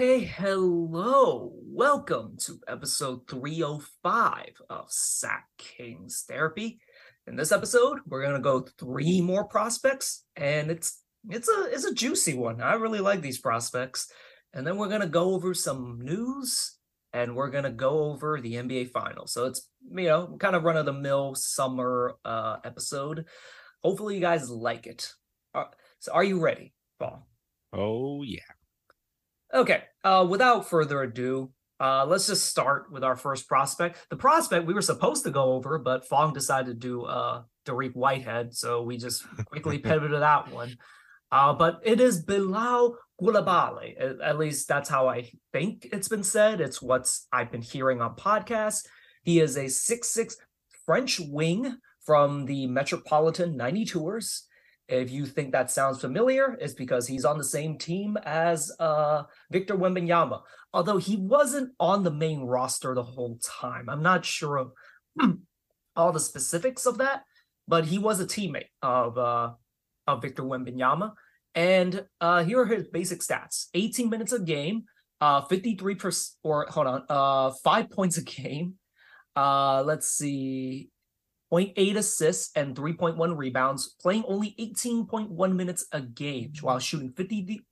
Okay, hello. Welcome to episode 305 of Sack Kings Therapy. In this episode, we're gonna go three more prospects, and it's it's a it's a juicy one. I really like these prospects. And then we're gonna go over some news and we're gonna go over the NBA finals. So it's you know kind of run of the mill summer uh episode. Hopefully you guys like it. Uh, so are you ready, Paul? Oh yeah. Okay. Uh, without further ado, uh, let's just start with our first prospect. The prospect we were supposed to go over, but Fong decided to do uh Dariq Whitehead, so we just quickly pivoted to that one. Uh, but it is Bilal Coulibaly. At, at least that's how I think it's been said. It's what's I've been hearing on podcasts. He is a six-six French wing from the Metropolitan 92ers. If you think that sounds familiar, it's because he's on the same team as uh, Victor Wembanyama. Although he wasn't on the main roster the whole time. I'm not sure of all the specifics of that, but he was a teammate of uh, of Victor Wembanyama. And uh, here are his basic stats: 18 minutes a game, uh, 53 percent, or hold on, uh, five points a game. Uh, let's see, 0.8 assists and 3.1 rebounds, playing only 18.1 minutes a game while shooting 50,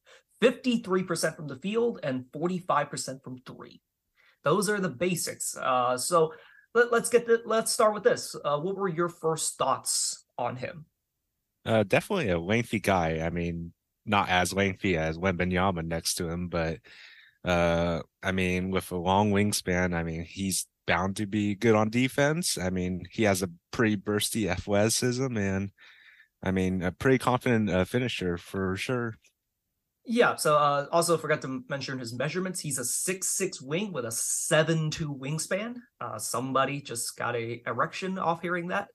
53% from the field and 45% from three. Those are the basics. Uh, so let, us get the, let's start with this. Uh, what were your first thoughts on him? Uh, definitely a lengthy guy. I mean, not as lengthy as Wembanyama next to him, but uh, I mean, with a long wingspan, I mean, he's bound to be good on defense. I mean, he has a pretty bursty athleticism and I mean, a pretty confident uh, finisher for sure. Yeah. So uh, also forgot to mention his measurements. He's a six six wing with a seven two wingspan. Uh, somebody just got a erection off hearing that.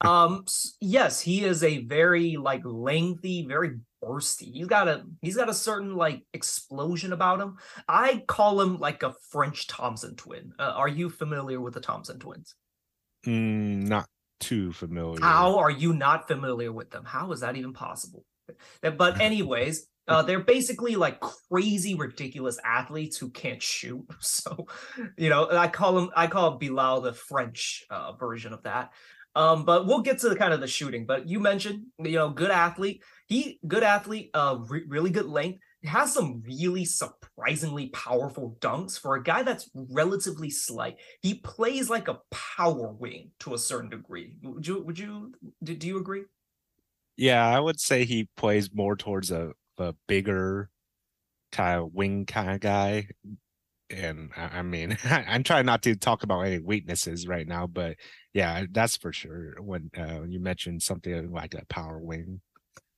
Um. yes, he is a very like lengthy, very bursty. He's got a he's got a certain like explosion about him. I call him like a French Thompson twin. Uh, are you familiar with the Thompson twins? Mm, not too familiar. How are you not familiar with them? How is that even possible? But anyways, uh, they're basically like crazy, ridiculous athletes who can't shoot. So, you know, I call them I call Bilal the French uh, version of that. Um, but we'll get to the kind of the shooting. But you mentioned, you know, good athlete. He good athlete, uh, re- really good length. Has some really surprisingly powerful dunks for a guy that's relatively slight. He plays like a power wing to a certain degree. Would you? Would you? Do, do you agree? Yeah, I would say he plays more towards a, a bigger kind of wing kind of guy and I, mean, I'm trying not to talk about any weaknesses right now, but yeah, that's for sure. When uh, you mentioned something like a power wing,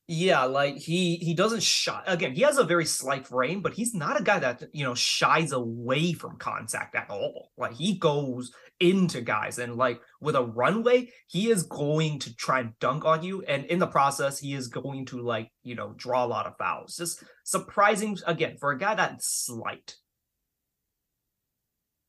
yeah, like he he doesn't shy. Again, he has a very slight frame, but he's not a guy that you know shies away from contact at all. Like he goes into guys, and like with a runway, he is going to try and dunk on you, and in the process, he is going to like you know draw a lot of fouls. Just surprising again for a guy that's slight.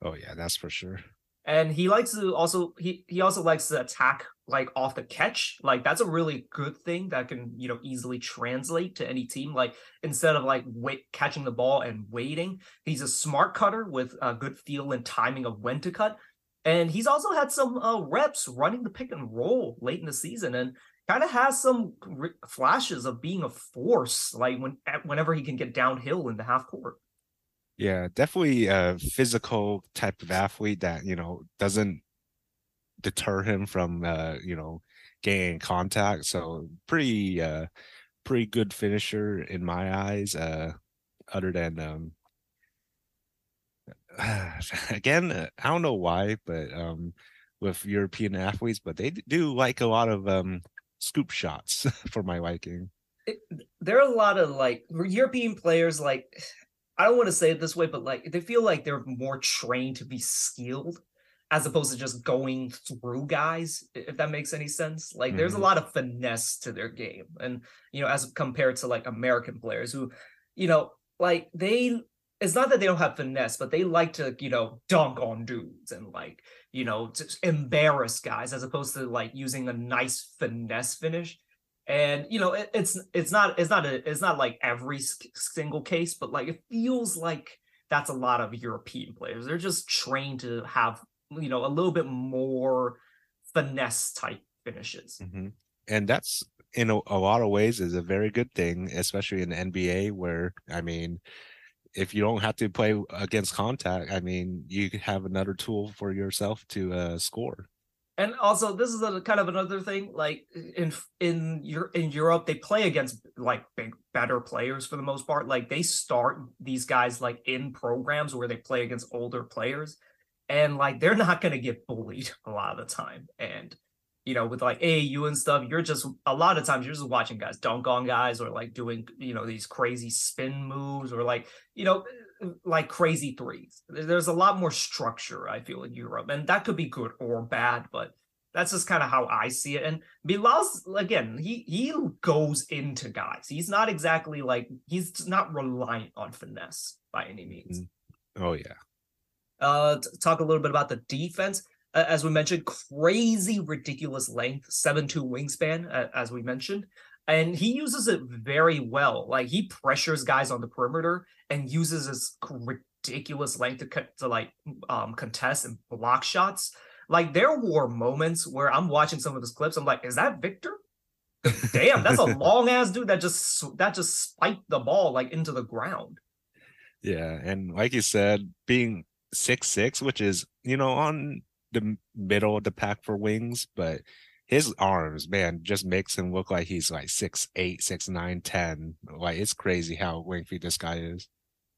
Oh yeah, that's for sure. And he likes to also he he also likes to attack like off the catch. Like that's a really good thing that can, you know, easily translate to any team. Like instead of like wait catching the ball and waiting, he's a smart cutter with a good feel and timing of when to cut. And he's also had some uh, reps running the pick and roll late in the season and kind of has some r- flashes of being a force like when whenever he can get downhill in the half court. Yeah, definitely a physical type of athlete that, you know, doesn't deter him from uh, you know, getting contact. So pretty uh pretty good finisher in my eyes. Uh other than um again, uh, I don't know why, but um with European athletes, but they do like a lot of um scoop shots for my liking. It, there are a lot of like European players like I don't want to say it this way, but like they feel like they're more trained to be skilled as opposed to just going through guys, if that makes any sense. Like mm-hmm. there's a mm-hmm. lot of finesse to their game. And, you know, as compared to like American players who, you know, like they it's not that they don't have finesse, but they like to, you know, dunk on dudes and like, you know, embarrass guys as opposed to like using a nice finesse finish. And you know, it, it's it's not it's not a, it's not like every single case, but like it feels like that's a lot of European players. They're just trained to have you know a little bit more finesse type finishes. Mm-hmm. And that's in a, a, lot of ways is a very good thing, especially in the NBA, where I mean, if you don't have to play against contact, I mean, you have another tool for yourself to uh, score. And also, this is a kind of another thing. Like in in your in Europe, they play against like big better players for the most part. Like they start these guys like in programs where they play against older players, and like they're not going to get bullied a lot of the time. And you know, with like AAU and stuff, you're just a lot of times you're just watching guys dunk on guys or like doing, you know, these crazy spin moves or like, you know, like crazy threes. There's a lot more structure, I feel, in Europe. And that could be good or bad, but that's just kind of how I see it. And Bilal's again, he he goes into guys. He's not exactly like he's not reliant on finesse by any means. Mm-hmm. Oh yeah. Uh, talk a little bit about the defense as we mentioned, crazy, ridiculous length, seven two wingspan, as we mentioned, and he uses it very well. Like he pressures guys on the perimeter and uses his ridiculous length to to like um, contest and block shots. Like there were moments where I'm watching some of his clips. I'm like, is that Victor? Damn, that's a long ass dude that just that just spiked the ball like into the ground. Yeah, and like you said, being six six, which is you know on the middle of the pack for wings, but his arms, man, just makes him look like he's like six eight, six nine, ten. Like it's crazy how lengthy this guy is.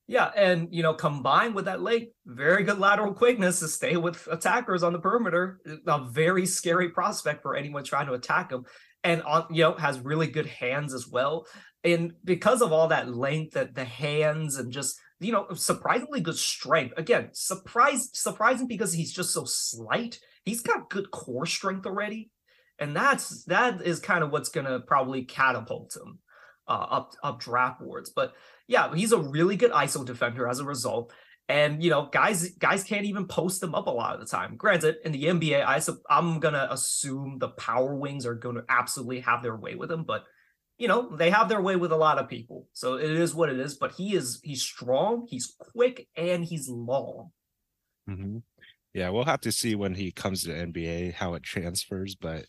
Yeah, and you know, combined with that length, very good lateral quickness to stay with attackers on the perimeter. Eh, a very scary prospect for anyone trying to attack him, and on you know has really good hands as well. And because of all that length, that the hands and just you know, surprisingly good strength. Again, surprise surprising because he's just so slight. He's got good core strength already, and that's that is kind of what's gonna probably catapult him uh, up up draft boards. But yeah, he's a really good ISO defender as a result. And you know, guys, guys can't even post him up a lot of the time. Granted, in the NBA, I I'm gonna assume the power wings are going to absolutely have their way with him, but you know they have their way with a lot of people so it is what it is but he is he's strong he's quick and he's long mm-hmm. yeah we'll have to see when he comes to nba how it transfers but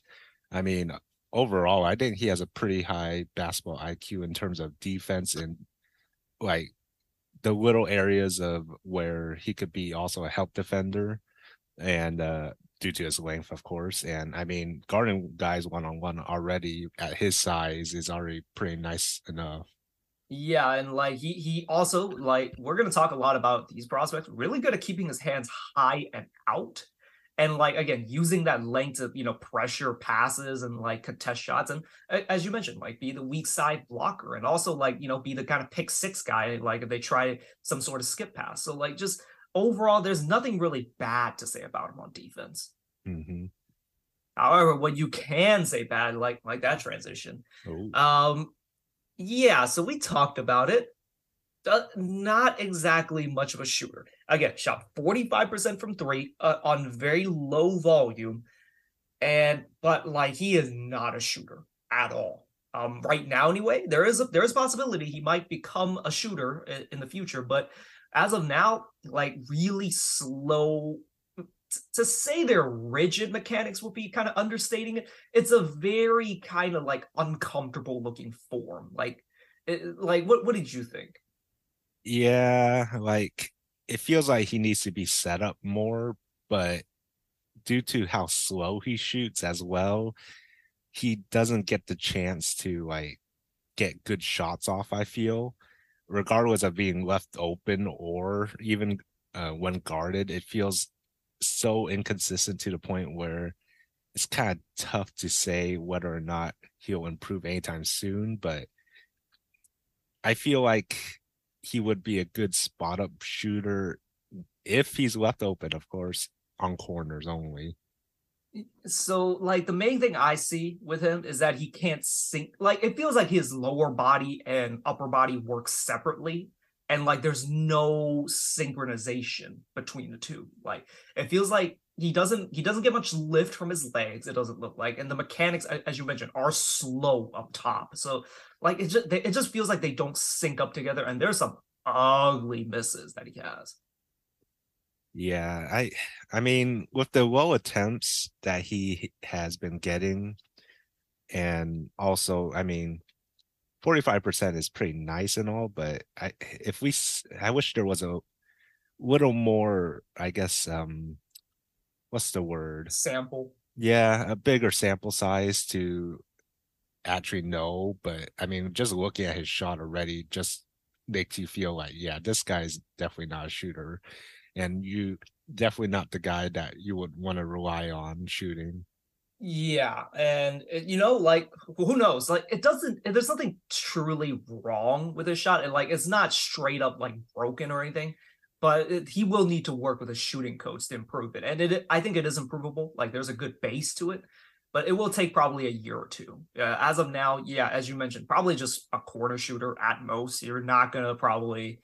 i mean overall i think he has a pretty high basketball iq in terms of defense and like the little areas of where he could be also a help defender and uh due to his length, of course. And I mean, guarding guys one on one already at his size is already pretty nice enough. Yeah, and like he he also like we're gonna talk a lot about these prospects. Really good at keeping his hands high and out, and like again using that length to you know pressure passes and like contest shots, and as you mentioned, like be the weak side blocker, and also like you know be the kind of pick six guy like if they try some sort of skip pass. So like just overall, there's nothing really bad to say about him on defense. Mm-hmm. However, what you can say bad, like like that transition, Ooh. um, yeah. So we talked about it. Uh, not exactly much of a shooter. Again, shot 45% from three uh, on very low volume, and but like he is not a shooter at all. Um, right now, anyway, there is a there is a possibility he might become a shooter in, in the future, but as of now, like really slow. To say they're rigid mechanics would be kind of understating it. It's a very kind of like uncomfortable looking form. Like, it, like what what did you think? Yeah, like it feels like he needs to be set up more, but due to how slow he shoots as well, he doesn't get the chance to like get good shots off. I feel regardless of being left open or even uh, when guarded, it feels so inconsistent to the point where it's kind of tough to say whether or not he'll improve anytime soon. But I feel like he would be a good spot up shooter if he's left open, of course, on corners only so like the main thing I see with him is that he can't sync. like it feels like his lower body and upper body work separately and like there's no synchronization between the two like it feels like he doesn't he doesn't get much lift from his legs. It doesn't look like, and the mechanics, as you mentioned, are slow up top. So like it just it just feels like they don't sync up together, and there's some ugly misses that he has. Yeah, I I mean, with the low attempts that he has been getting, and also, I mean, 45% is pretty nice and all, but I if we I wish there was a little more, I guess um what's the word? Sample. Yeah, a bigger sample size to actually know, but I mean, just looking at his shot already just makes you feel like, yeah, this guy's definitely not a shooter and you definitely not the guy that you would want to rely on shooting. Yeah, and eh, you know, like who knows? Like it doesn't. Eh, there's nothing truly wrong with his shot, and like it's not straight up like broken or anything. But it, he will need to work with a shooting coach to improve it, and it. I think it is improvable. Like there's a good base to it, but it will take probably a year or two. Uh, as of now, yeah, as you mentioned, probably just a corner shooter at most. You're not gonna probably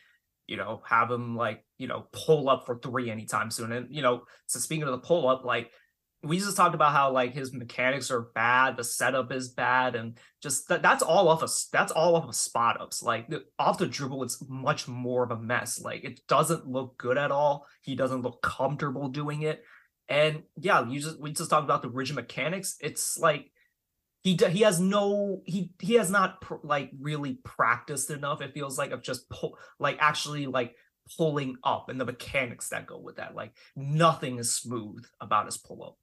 you know, have him like, you know, pull up for three anytime soon. And, you know, so speaking of the pull up, like we just talked about how like his mechanics are bad, the setup is bad, and just that, that's all off of that's all off of spot ups. Like off the dribble, it's much more of a mess. Like it doesn't look good at all. He doesn't look comfortable doing it. And yeah, you just we just talked about the rigid mechanics. It's like he he has no he he has not pr- like really practiced enough it feels like of just pull like actually like pulling up and the mechanics that go with that like nothing is smooth about his pull up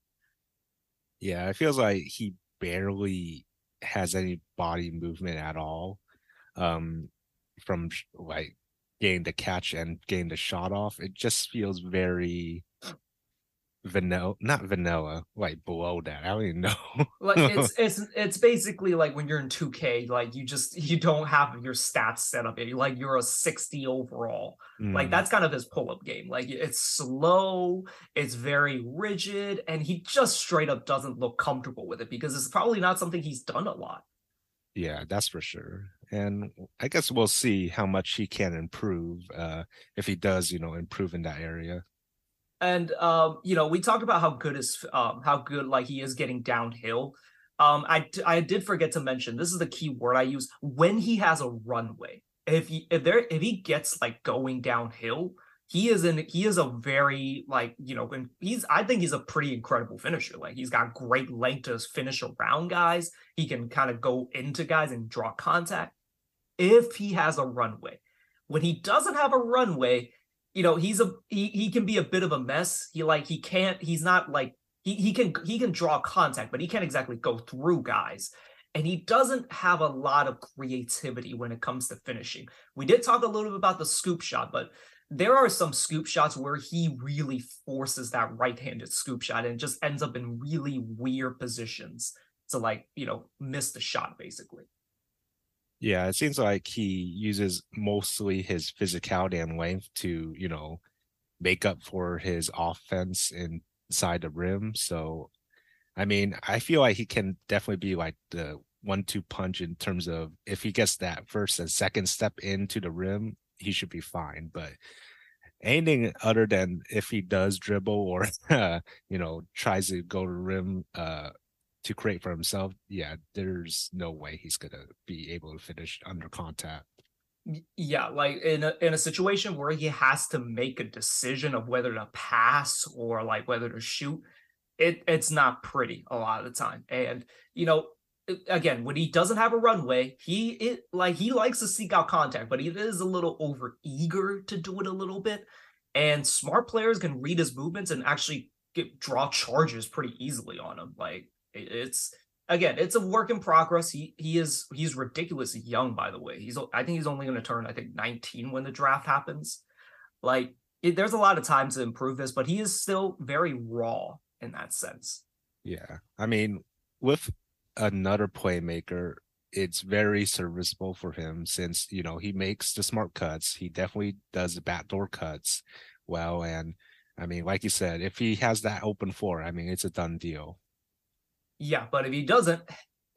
yeah it feels like he barely has any body movement at all um from like getting the catch and getting the shot off. It just feels very vanilla not vanilla like below that i don't even know. Like it's it's it's basically like when you're in 2k like you just you don't have your stats set up yet like you're a 60 overall. Mm. like that's kind of his pull-up game. Like it's slow it's very rigid and he just straight up doesn't look comfortable with it because it's probably not something he's done a lot. Yeah that's for sure. And i guess we'll see how much he can improve uh if he does you know improve in that area and um, you know, we talked about how good is um, how good like he is getting downhill. Um, I I did forget to mention this is the key word I use when he has a runway. If he if there if he gets like going downhill, he is in he is a very like you know when he's I think he's a pretty incredible finisher. Like he's got great length to finish around guys. He can kind of go into guys and draw contact. If he has a runway, when he doesn't have a runway, you know he's a he, he can be a bit of a mess. He like he can't he's not like he, he can he can draw contact but he can't exactly go through guys. And he doesn't have a lot of creativity when it comes to finishing. We did talk a little bit about the scoop shot but there are some scoop shots where he really forces that right-handed scoop shot and just ends up in really weird positions to like you know miss the shot basically yeah, it seems like he uses mostly his physicality and length to, you know, make up for his offense inside the rim. So, I mean, I feel like he can definitely be like the one-two punch in terms of if he gets that first and second step into the rim, he should be fine. But anything other than if he does dribble or uh, you know tries to go to rim uh to create for himself, yeah, there's no way he's gonna be able to finish under contact. Yeah, like in a in a situation where he has to make a decision of whether to pass or like whether to shoot, it it's not pretty a lot of the time. And you know, again, when he doesn't have a runway, he it like he likes to seek out contact, but he is a little over eager to do it a little bit. And smart players can read his movements and actually get draw charges pretty easily on him. Like it's again, it's a work in progress. He he is he's ridiculously young, by the way. He's I think he's only going to turn I think 19 when the draft happens. Like it, there's a lot of time to improve this, but he is still very raw in that sense. Yeah, I mean, with another playmaker, it's very serviceable for him since you know he makes the smart cuts. He definitely does the backdoor cuts well, and I mean, like you said, if he has that open floor, I mean, it's a done deal. Yeah, but if he doesn't,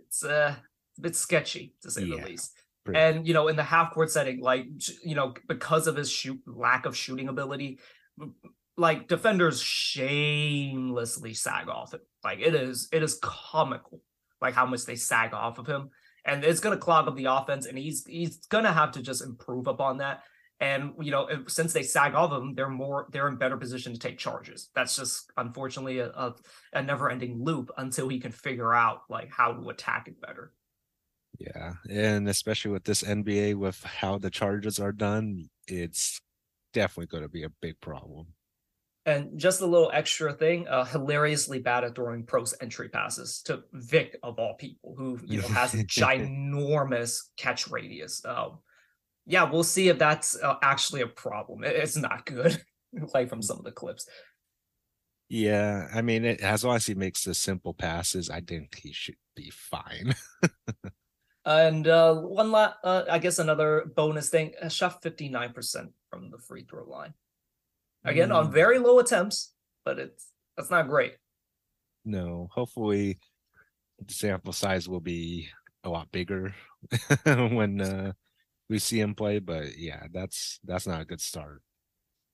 it's uh, a bit sketchy to say yeah, the least. Pretty. And you know, in the half court setting, like you know, because of his shoot lack of shooting ability, like defenders shamelessly sag off it. Like it is it is comical like how much they sag off of him. And it's gonna clog up the offense, and he's he's gonna have to just improve upon that. And you know, since they sag off him, they're more they're in better position to take charges. That's just unfortunately a, a, a never-ending loop until he can figure out like how to attack it better. Yeah, and especially with this NBA, with how the charges are done, it's definitely going to be a big problem. And just a little extra thing, uh, hilariously bad at throwing pros entry passes to Vic of all people, who you know has a ginormous catch radius. Um, yeah, we'll see if that's uh, actually a problem. It's not good, like from some of the clips. Yeah, I mean, it, as long as he makes the simple passes, I think he should be fine. and uh, one last, uh, I guess another bonus thing: shot fifty nine percent from the free throw line. Again, mm. on very low attempts, but it's that's not great. No, hopefully the sample size will be a lot bigger when uh, we see him play. But yeah, that's that's not a good start.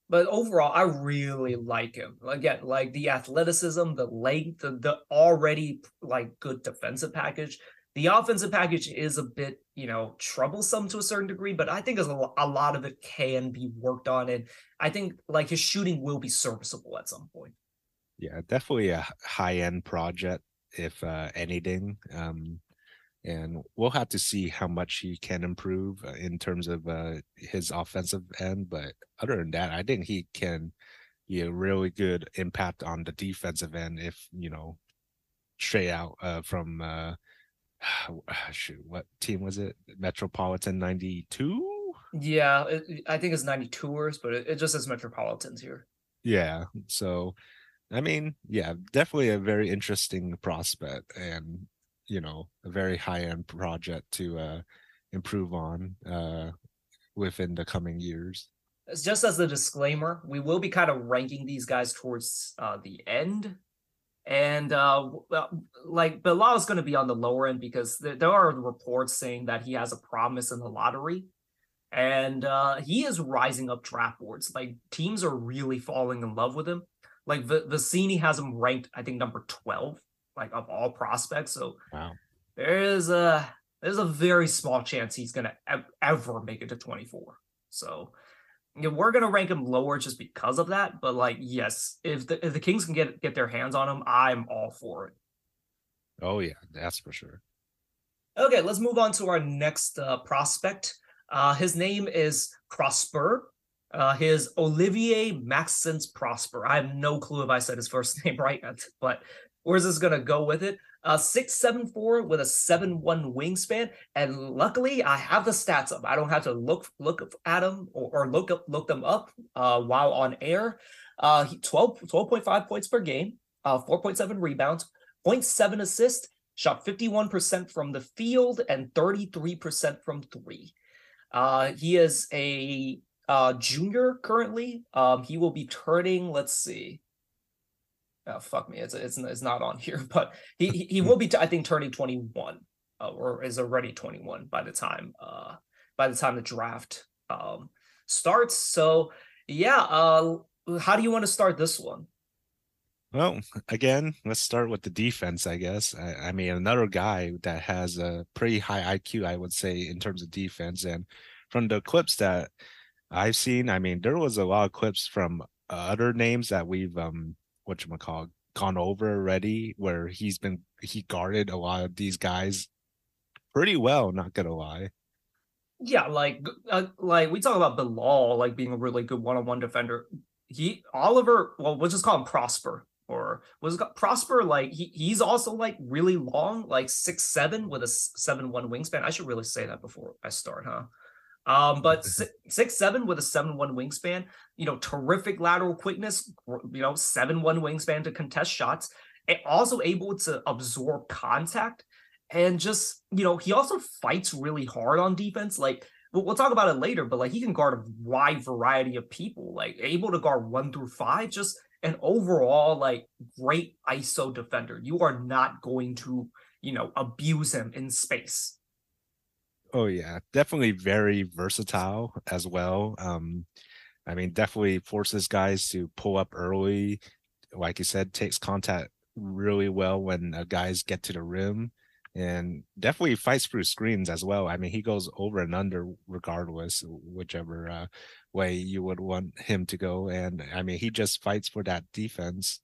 But overall, I really like him. Again, like the athleticism, the length, the, the already like good defensive package. The offensive package is a bit, you know, troublesome to a certain degree, but I think a, a lot of it can be worked on. And I think like his shooting will be serviceable at some point. Yeah, definitely a high end project, if uh, anything. Um, and we'll have to see how much he can improve uh, in terms of uh, his offensive end. But other than that, I think he can be a really good impact on the defensive end if you know straight out uh, from uh, shoot, what team was it? Metropolitan 92? Yeah, it, I think it's 92ers, but it, it just says Metropolitans here. Yeah. So, I mean, yeah, definitely a very interesting prospect and, you know, a very high end project to uh, improve on uh, within the coming years. Just as a disclaimer, we will be kind of ranking these guys towards uh, the end and uh, like Bilal is going to be on the lower end because there, there, are reports saying that he has a promise in the lottery, and uh, he is rising up draft boards. Like teams are really falling in love with him. Like the Vecenie has him ranked, I think number twelve, like of all prospects. So wow, there is a there's a very small chance he's going to ever make it to twenty four. So you know, we're gonna rank him lower just because of that. But like, yes, if the if the Kings can get get their hands on him, I'm all for it. Oh yeah, that's for sure. Okay, let's move on to our next uh, prospect. Uh, his name is Prosper. Uh, his Olivier Maxence Prosper. I have no clue if I said his first name right, but where's this gonna go with it? uh, 674 with a 7-1 wingspan. And luckily, I have the stats up. I don't have to look look at them or, or look up look them up uh, while on air. Uh, 12 12.5 points per game, uh, 4.7 rebounds, 0.7 assists, shot 51% from the field and 33% from three. Uh, he is a uh, junior currently. Um, he will be turning, let's see, oh, fuck me, it's it's it's not on here, but he he will be I think turning 21 uh, or is already 21 by the time uh by the time the draft um starts. So yeah, uh how do you want to start this one? Well, again, let's start with the defense, I guess. I, I, mean, another guy that has a pretty high IQ, I would say, in terms of defense. And from the clips that I've seen, I mean, there was a lot of clips from other names that we've um what you call gone over already, where he's been he guarded a lot of these guys pretty well. Not gonna lie. Yeah, like uh, like we talk about Bilal like being a really good one-on-one defender. He Oliver, well, we'll just call him Prosper or was it Prosper? Like he, he's also like really long, like six seven with a seven one wingspan. I should really say that before I start, huh? Um, but six, six seven with a seven one wingspan, you know, terrific lateral quickness, you know, seven one wingspan to contest shots, and also able to absorb contact, and just you know, he also fights really hard on defense. Like we'll, we'll talk about it later, but like he can guard a wide variety of people, like able to guard one through five, just an overall like great ISO defender. You are not going to you know abuse him in space. Oh yeah, definitely very versatile as well. Um, I mean, definitely forces guys to pull up early. Like you said, takes contact really well when uh, guys get to the rim and definitely fights through screens as well. I mean, he goes over and under regardless, whichever uh, way you would want him to go. And I mean, he just fights for that defense.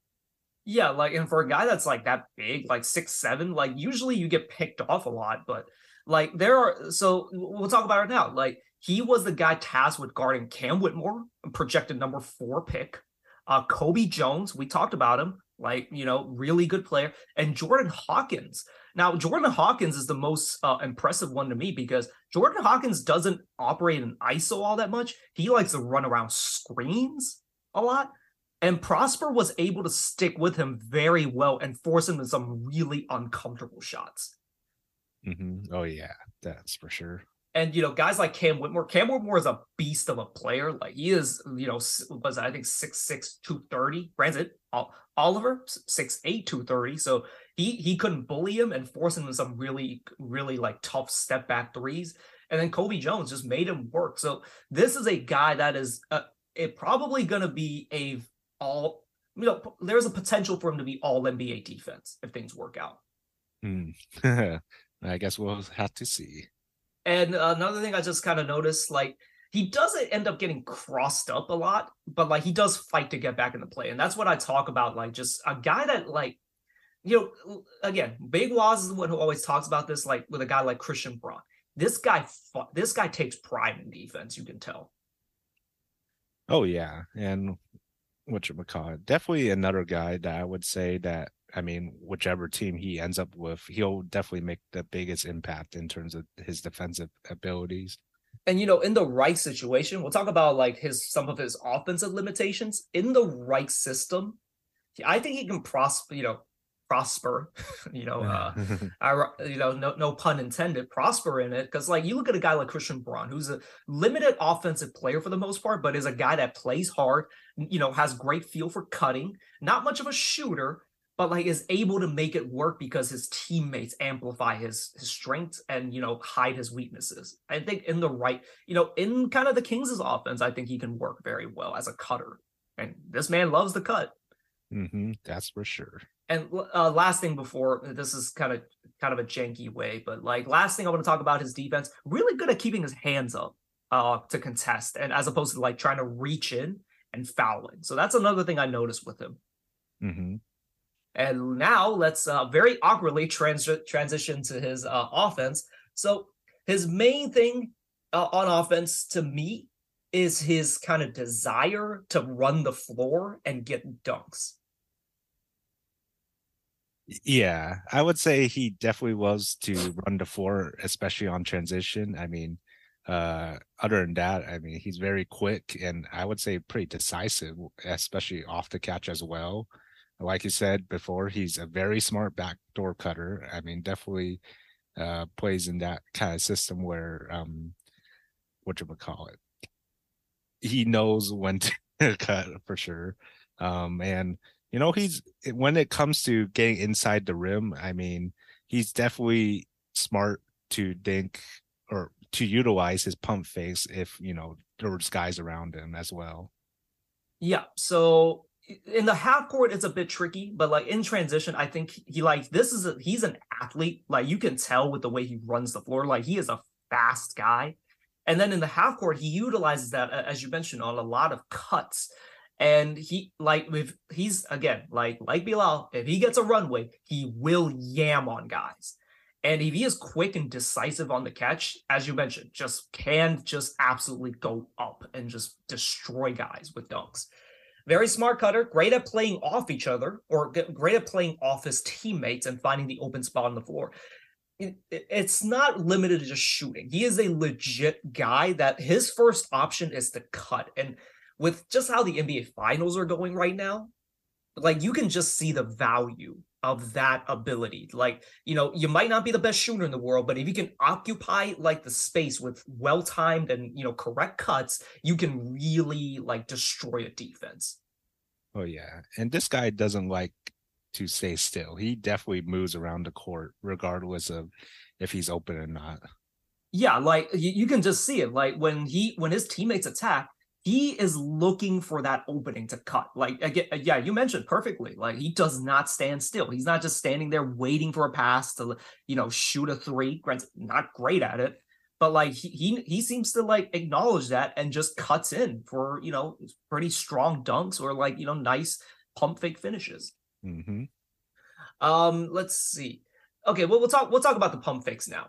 Yeah, like, and for a guy that's like that big, like six seven, like usually you get picked off a lot, but like there are. So we'll talk about it now. Like he was the guy tasked with guarding Cam Whitmore, projected number four pick. Uh, Colby Jones, we talked about him, like you know, really good player, and Jordan Hawkins. Now, Jordan Hawkins is the most uh, impressive one to me because Jordan Hawkins doesn't operate in ISO all that much. He likes to run around screens a lot. And Prosper was able to stick with him very well and force him to some really uncomfortable shots. Mm-hmm. Oh, yeah, that's for sure. And you know, guys like Cam Whitmore, Cam Whitmore is a beast of a player. Like he is, you know, was I think 6'6, 230. Granted, Oliver, 6'8, 230. So he he couldn't bully him and force him into some really, really like tough step back threes. And then Kobe Jones just made him work. So this is a guy that is uh, it probably gonna be a all you know, there's a potential for him to be all NBA defense if things work out. Hmm. I guess we'll have to see. And another thing I just kind of noticed, like he doesn't end up getting crossed up a lot, but like he does fight to get back into play. And that's what I talk about. Like just a guy that like, you know, again, Big Waz is the one who always talks about this, like with a guy like Christian Braun. This guy, this guy takes pride in defense. You can tell. Oh yeah, and what you call it, definitely another guy that I would say that I mean, whichever team he ends up with, he'll definitely make the biggest impact in terms of his defensive abilities. And you know, in the right situation, we'll talk about like his some of his offensive limitations. In the right system, I think he can prosper. You know, prosper. you know, uh, I, you know, no no pun intended. Prosper in it because like you look at a guy like Christian Braun, who's a limited offensive player for the most part, but is a guy that plays hard. You know, has great feel for cutting. Not much of a shooter, but like is able to make it work because his teammates amplify his his strengths and you know hide his weaknesses. I think in the right, you know, in kind of the Kings' offense, I think he can work very well as a cutter. And this man loves the cut. Mm-hmm, that's for sure. And uh, last thing before this is kind of kind of a janky way, but like last thing I want to talk about his defense. Really good at keeping his hands up uh, to contest, and as opposed to like trying to reach in and fouling. So that's another thing I noticed with him. Mm-hmm. And now let's uh, very awkwardly trans- transition to his uh, offense. So his main thing uh, on offense to me is his kind of desire to run the floor and get dunks. Yeah, I would say he definitely was to run the floor, especially on transition. I mean, uh, other than that, I mean, he's very quick and I would say pretty decisive, especially off the catch as well like you said before, he's a very smart backdoor cutter. I mean, definitely uh, plays in that kind of system where um, what you would call it. He knows when to cut for sure. Um, and you know, he's when it comes to getting inside the rim, I mean, he's definitely smart to think or to utilize his pump face if you know there's guys around him as well. Yeah. So in the half court it's a bit tricky but like in transition i think he like this is a, he's an athlete. Like you can tell with the way he runs the floor. Like he is a fast guy. And then in the half court he utilizes that as you mentioned on a lot of cuts. And he like if he's again like like Bilal if he gets a runway he will yam on guys. And if he is quick and decisive on the catch as you mentioned just can just absolutely go up and just destroy guys with dunks very smart cutter, great at playing off each other or great at playing off his teammates and finding the open spot on the floor. it's not limited to just shooting. He is a legit guy that his first option is to cut. And with just how the NBA finals are going right now, like you can just see the value of that ability. Like, you know, you might not be the best shooter in the world, but if you can occupy like the space with well-timed and, you know, correct cuts, you can really like destroy a defense. Oh yeah. And this guy doesn't like to stay still. He definitely moves around the court regardless of if he's open or not. Yeah, like you, you can just see it. Like when he when his teammates attack, he is looking for that opening to cut. Like again, yeah, you mentioned perfectly. Like he does not stand still. He's not just standing there waiting for a pass to, you know, shoot a three. Grant's not great at it, but like he he, he seems to like acknowledge that and just cuts in for you know pretty strong dunks or like you know nice pump fake finishes. Mm-hmm. Um, let's see. Okay, well we'll talk we'll talk about the pump fakes now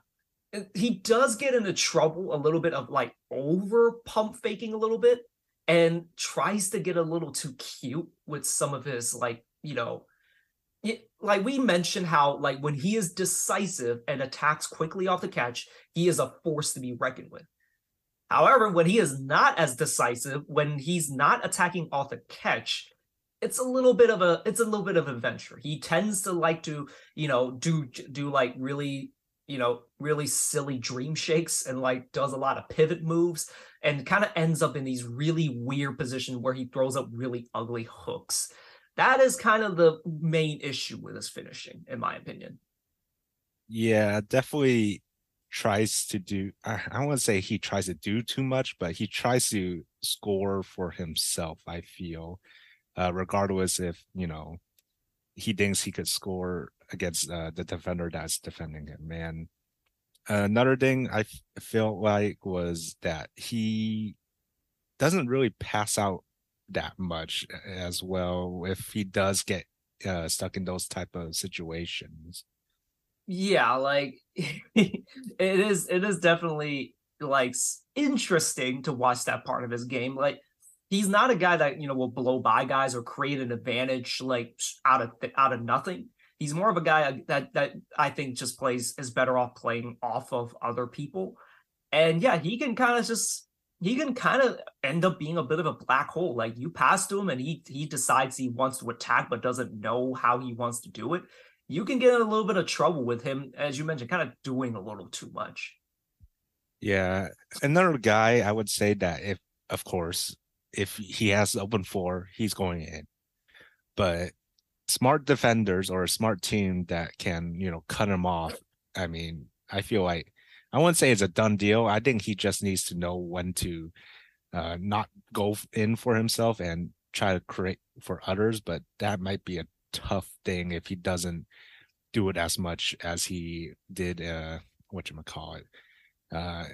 he does get into trouble a little bit of like over pump faking a little bit and tries to get a little too cute with some of his like you know like we mentioned how like when he is decisive and attacks quickly off the catch he is a force to be reckoned with. However when he is not as decisive when he's not attacking off the catch it's a little bit of a it's a little bit of adventure. He tends to like to you know do do like really you know, really silly dream shakes and like does a lot of pivot moves and kind of ends up in these really weird positions where he throws up really ugly hooks. That is kind of the main issue with his finishing, in my opinion. Yeah, definitely tries to do I, I won't say he tries to do too much, but he tries to score for himself, I feel. Uh, regardless if, you know, he thinks he could score against uh, the defender that's defending him. And another thing I f- felt like was that he doesn't really pass out that much as well if he does get uh, stuck in those type of situations. Yeah, like it is. It is definitely like interesting to watch that part of his game. Like he's not a guy that you know will blow by guys or create an advantage like out of out of nothing. He's more of a guy uh, that that I think just plays is better off playing off of other people. And yeah, he can kind of just he can kind of end up being a bit of a black hole. Like you pass to him and he he decides he wants to attack but doesn't know how he wants to do it. You can get in a little bit of trouble with him, as you mentioned, kind of doing a little too much. Yeah. Another guy I would say that if of course, if he has open floor, he's going in. But smart defenders or a smart team that can, you know, cut him off. I mean, I feel like I wouldn't say it's a done deal. I think he just needs to know when to uh, not go in for himself and try to create for others. But that might be a tough thing if he doesn't do it as much as he did. Uh, what you call it? Uh,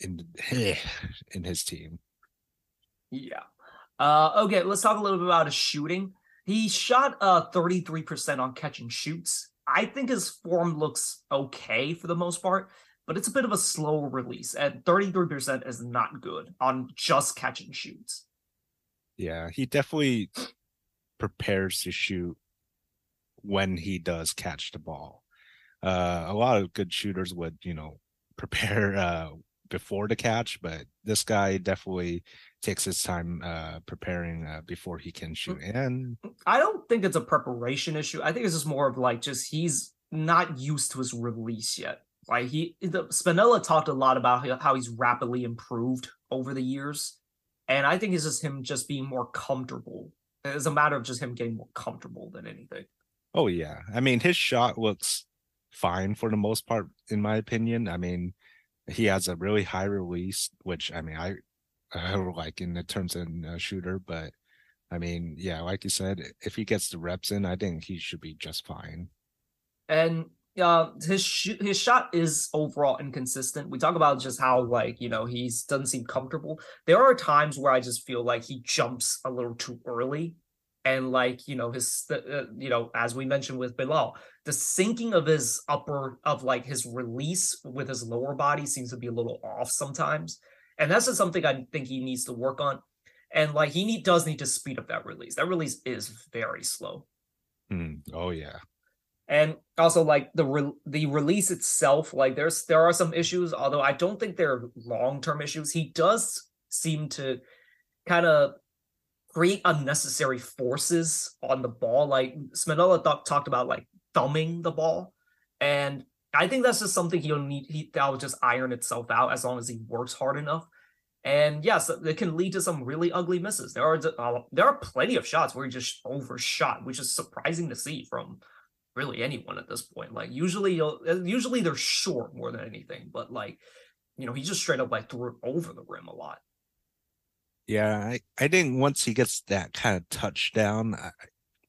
in in his team. Yeah. Uh, okay, let's talk a little bit about his shooting. He shot uh 33% on catch and shoots. I think his form looks okay for the most part, but it's a bit of a slow release. And 33% is not good on just catch and shoots. Yeah, he definitely prepares to shoot when he does catch the ball. Uh, a lot of good shooters would, you know, prepare uh, before the catch, but this guy definitely takes his time uh, preparing uh, before he can shoot. Mm. And I don't think it's a preparation issue. I think it's just more of like just he's not used to his release yet. Like he, the Spinella talked a lot about how he's rapidly improved over the years, and I think it's just him just being more comfortable. It's a matter of just him getting more comfortable than anything. Oh yeah, I mean his shot looks fine for the most part, in my opinion. I mean, he has a really high release, which I mean I like in the terms of a shooter, but I mean, yeah, like you said, if he gets the reps in, I think he should be just fine. And uh, his sh- his shot is overall inconsistent. We talk about just how like you know he doesn't seem comfortable. There are times where I just feel like he jumps a little too early, and like you know his uh, you know as we mentioned with Bilal, the syncing of his upper of like his release with his lower body seems to be a little off sometimes. And that's just something I think he needs to work on. And like he need, does need to speed up that release. That release is very slow. Mm, oh yeah. And also like the re- the release itself, like there's there are some issues, although I don't think they're long term issues. He does seem to kind of create unnecessary forces on the ball. Like Spinella th- talked about like thumbing the ball, and I think that's just something he'll need. He that'll just iron itself out as long as he works hard enough. And yes, it can lead to some really ugly misses. There are uh, there are plenty of shots where he just overshot, which is surprising to see from really anyone at this point. Like usually, you'll, uh, usually they're short more than anything, but like you know, he just straight up like threw it over the rim a lot. Yeah, I, I think once he gets that kind of touchdown,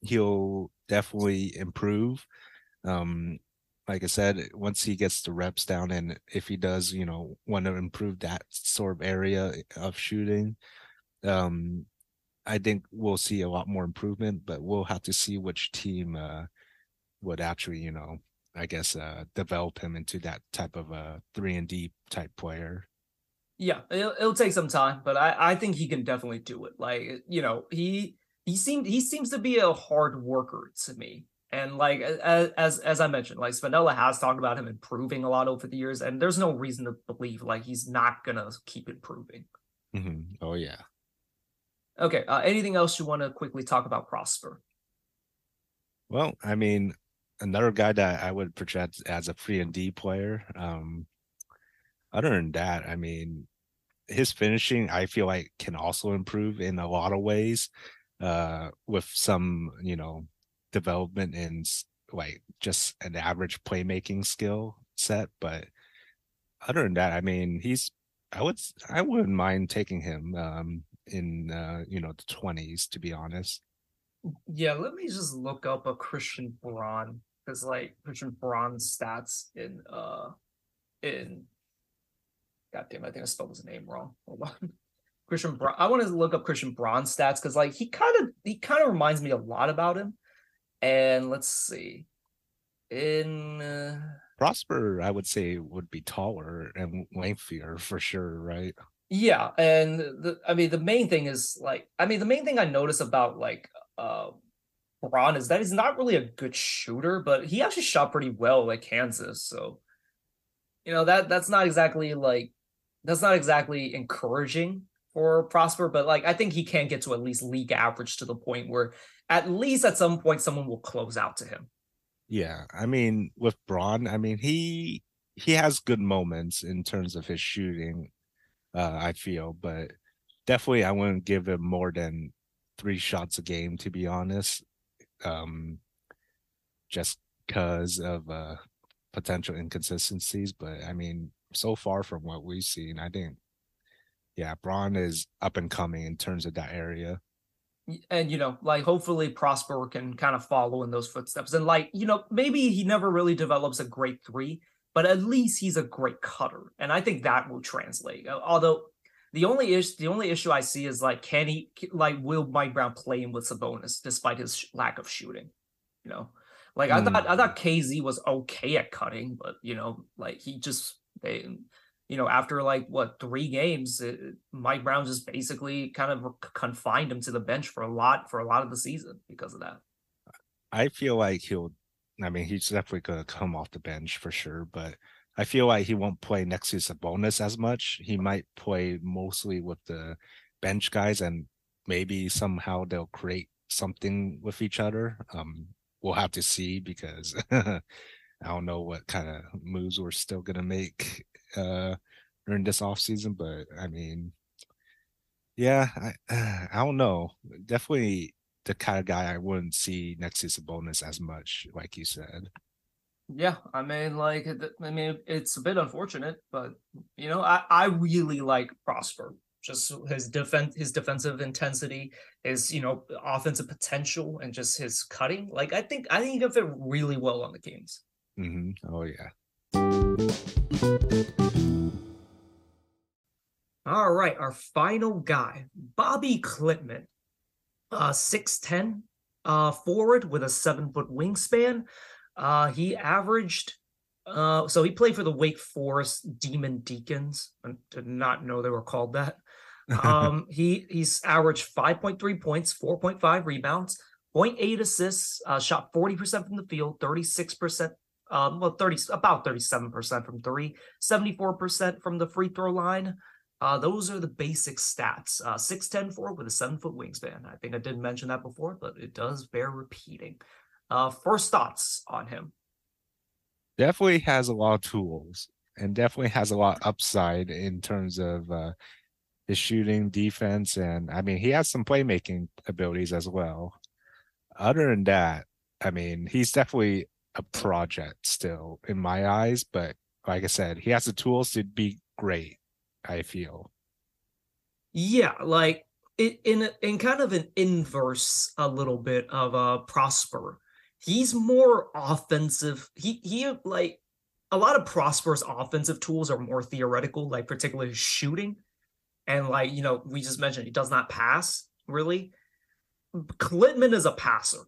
he'll definitely improve. Um, like I said, once he gets the reps down, and if he does, you know, want to improve that sort of area of shooting, um, I think we'll see a lot more improvement. But we'll have to see which team uh, would actually, you know, I guess, uh, develop him into that type of a three and D type player. Yeah, it'll, it'll take some time, but I, I think he can definitely do it. Like, you know, he he seemed he seems to be a hard worker to me. And like as as, as I mentioned, like Spinella has talked about him improving a lot over the years, and there's no reason to believe like he's not gonna keep improving. Mm-hmm. Oh yeah. Okay. Uh, anything else you want to quickly talk about Prosper? Well, I mean, another guy that I would project as a three and D player. Um, other than that, I mean, his finishing I feel like can also improve in a lot of ways. Uh, with some, you know, development in like just an average playmaking skill set, but other than that, I mean, he's I would I wouldn't mind taking him um in uh, you know the twenties to be honest. Yeah, let me just look up a Christian Braun because like Christian Braun's stats in uh in God damn, I think I spelled his name wrong. Hold on. Christian Braun. I want to look up Christian Braun's stats because like he kind of he kind of reminds me a lot about him. And let's see. In uh... Prosper, I would say would be taller and lengthier for sure, right? Yeah, and the I mean the main thing is like I mean the main thing I notice about like uh Braun is that he's not really a good shooter, but he actually shot pretty well at Kansas. So you know that that's not exactly like that's not exactly encouraging for Prosper, but like I think he can get to at least league average to the point where at least at some point someone will close out to him. Yeah, I mean with Braun, I mean he he has good moments in terms of his shooting. Uh, I feel, but definitely I wouldn't give him more than three shots a game to be honest. Um, just because of uh potential inconsistencies, but I mean so far from what we've seen, I think yeah, Braun is up and coming in terms of that area and you know like hopefully prosper can kind of follow in those footsteps and like you know maybe he never really develops a great three but at least he's a great cutter and i think that will translate although the only issue the only issue i see is like can he like will mike brown play him with Sabonis despite his lack of shooting you know like mm. i thought i thought hmm. kz was okay at cutting but you know like he just they you know, after like what three games, it, Mike Brown just basically kind of confined him to the bench for a lot for a lot of the season because of that. I feel like he'll. I mean, he's definitely going to come off the bench for sure, but I feel like he won't play next to Sabonis as much. He might play mostly with the bench guys, and maybe somehow they'll create something with each other. Um, we'll have to see because I don't know what kind of moves we're still gonna make uh during this off season, but I mean, yeah, I I don't know. Definitely the kind of guy I wouldn't see next to Sabonis as much, like you said. Yeah, I mean, like, I mean, it's a bit unfortunate, but you know, I I really like Prosper. Just his defense, his defensive intensity, his you know offensive potential, and just his cutting. Like, I think I think he can fit really well on the Kings. Mm-hmm. Oh yeah. All right, our final guy, Bobi Klintman, uh, 6'10 uh, forward with a seven foot wingspan. Uh, he averaged, uh, so he played for the Wake Forest Demon Deacons. I did not know they were called that. Um, he he's averaged 5.3 points, 4.5 rebounds, 0.8 assists, uh, shot 40% from the field, 36% um, well, 30, about 37% from three, 74% from the free throw line. Uh, those are the basic stats. Uh, 6'10 forward with a seven foot wingspan. I think I did mention that before, but it does bear repeating. Uh, first thoughts on him. Definitely has a lot of tools and definitely has a lot upside in terms of uh, his shooting, defense, and I mean, he has some playmaking abilities as well. Other than that, I mean, he's definitely a project still in my eyes, but like I said, he has the tools to be great, I feel. Yeah, like in in kind of an inverse a little bit of uh Prosper. He's more offensive. He he like a lot of Prosper's offensive tools are more theoretical, like particularly shooting. And like, you know, we just mentioned he does not pass really. Klintman is a passer.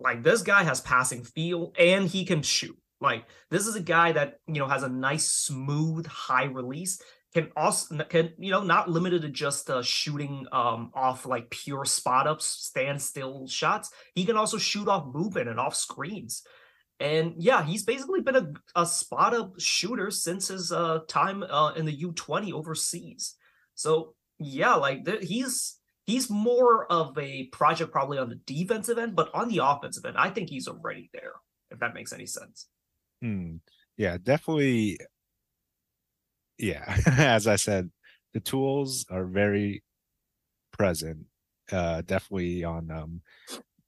Like this guy has passing feel and he can shoot. Like this is a guy that, you know, has a nice smooth high release can also can you know not limited to just uh, shooting um off like pure spot ups standstill shots. He can also shoot off movement and off screens. And yeah he's basically been a, a spot up shooter since his uh time uh in the u20 overseas. So yeah like th- he's he's more of a project probably on the defensive end but on the offensive end i think he's already there if that makes any sense hmm. yeah definitely yeah, as I said, the tools are very present. Uh, definitely on um,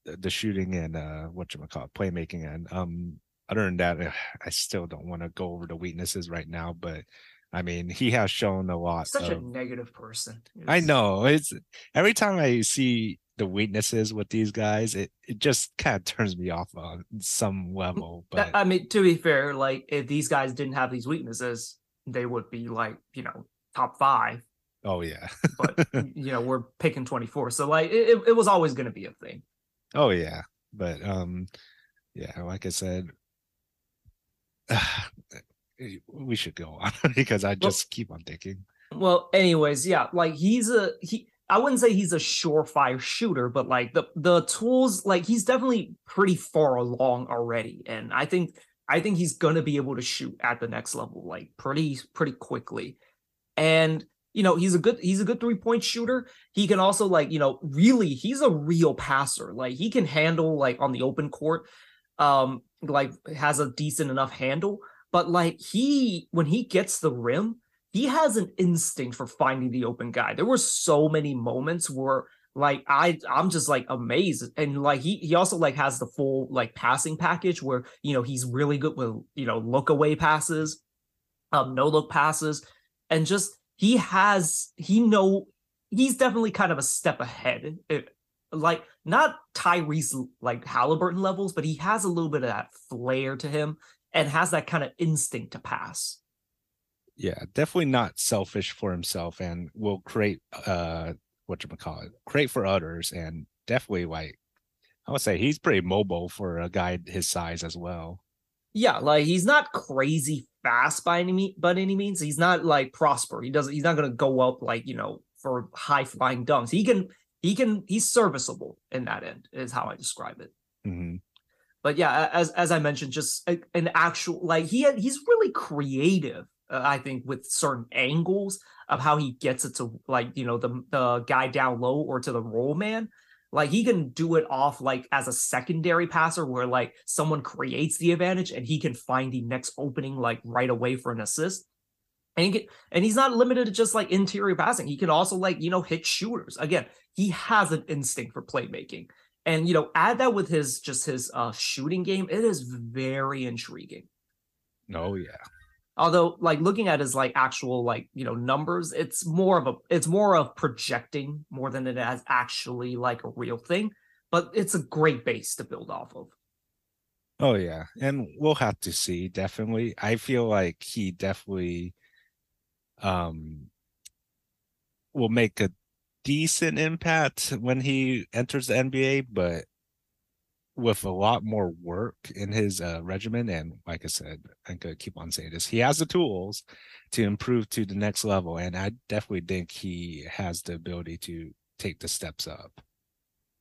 the shooting and uh, what you call it, playmaking. And um, other than that, I still don't want to go over the weaknesses right now. But I mean, he has shown a lot. Such of, a negative person. It's... I know. It's every time I see the weaknesses with these guys, it, it just kind of turns me off on some level. But I mean, to be fair, like if these guys didn't have these weaknesses, they would be like you know top five. Oh yeah, but you know we're picking twenty four, so like it, it was always going to be a thing. Oh yeah, but um, yeah, like I said, we should go on because I just well, keep on thinking. Well, anyways, yeah, like he's a he. I wouldn't say he's a surefire shooter, but like the the tools, like he's definitely pretty far along already, and I think I think he's going to be able to shoot at the next level like pretty pretty quickly. And you know, he's a good he's a good three-point shooter. He can also like, you know, really he's a real passer. Like he can handle like on the open court um like has a decent enough handle, but like he when he gets the rim, he has an instinct for finding the open guy. There were so many moments where like i i'm just like amazed. And like he he also like has the full like passing package where you know he's really good with you know look away passes um no look passes. And just he has he know he's definitely kind of a step ahead. It, like not tyrese like halliburton levels but he has a little bit of that flair to him and has that kind of instinct to pass yeah definitely not selfish for himself and will create uh what you call it, create for others, and definitely like I would say he's pretty mobile for a guy his size as well. Yeah, like he's not crazy fast by any means, but any means. He's not like Prosper. He doesn't. He's not going to go up like you know for high flying dunks. He can. He can. He's serviceable in that end. Is how I describe it. Mm-hmm. But yeah, as as I mentioned, just a, an actual like he had, he's really creative. Uh, I think with certain angles of how he gets it to like you know the the guy down low or to the roll man. Like he can do it off like as a secondary passer where like someone creates the advantage and he can find the next opening like right away for an assist. And he can, and he's not limited to just like interior passing. He can also like you know hit shooters. Again he has an instinct for playmaking and you know add that with his just his uh shooting game it is very intriguing. Oh yeah. Although like looking at his like actual like you know numbers it's more of a it's more of projecting more than it has actually like a real thing but it's a great base to build off of. Oh yeah. And we'll have to see definitely. I feel like he definitely um will make a decent impact when he enters the nba but with a lot more work in his uh, regimen. And like I said, I'm going to keep on saying this. He has the tools to improve to the next level. And I definitely think he has the ability to take the steps up.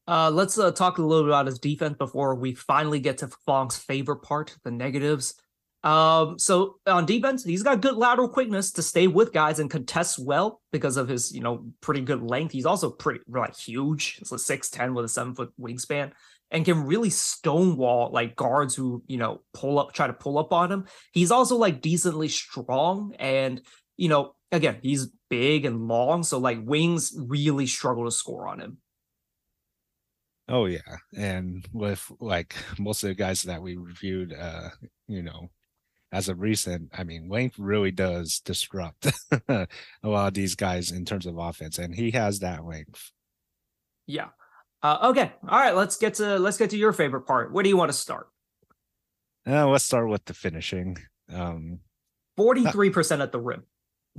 Uh, let's uh, talk a little bit about his defense before we finally get to Fong's favorite part, the negatives. Um, so on defense, he's got good lateral quickness to stay with guys and contest well because of his, you know, pretty good length. He's also pretty like huge. He's a six ten with a seven foot wingspan and can really stonewall like guards who you know pull up try to pull up on him he's also like decently strong and you know again he's big and long so like wings really struggle to score on him oh yeah and with like most of the guys that we reviewed uh you know as of recent i mean length really does disrupt a lot of these guys in terms of offense and he has that length Yeah. Uh, okay. All right. Let's get to let's get to your favorite part. Where do you want to start? Uh, let's start with the finishing. Um, Forty three percent at the rim.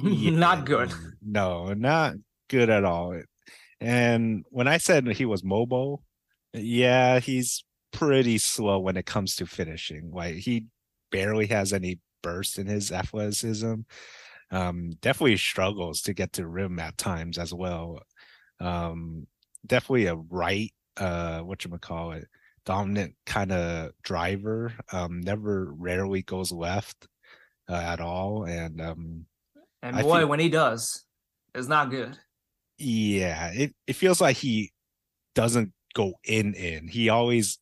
yeah, Not good. No, not good at all. And when I said he was mobile, yeah, he's pretty slow when it comes to finishing. Like he barely has any burst in his athleticism. Um, definitely struggles to get to rim at times as well. Um, definitely a right, uh, what you call it, dominant kind of driver. Um, never rarely goes left uh, at all, and um, And boy, think- when he does, it's not good. yeah, it it feels like he doesn't go in in. He always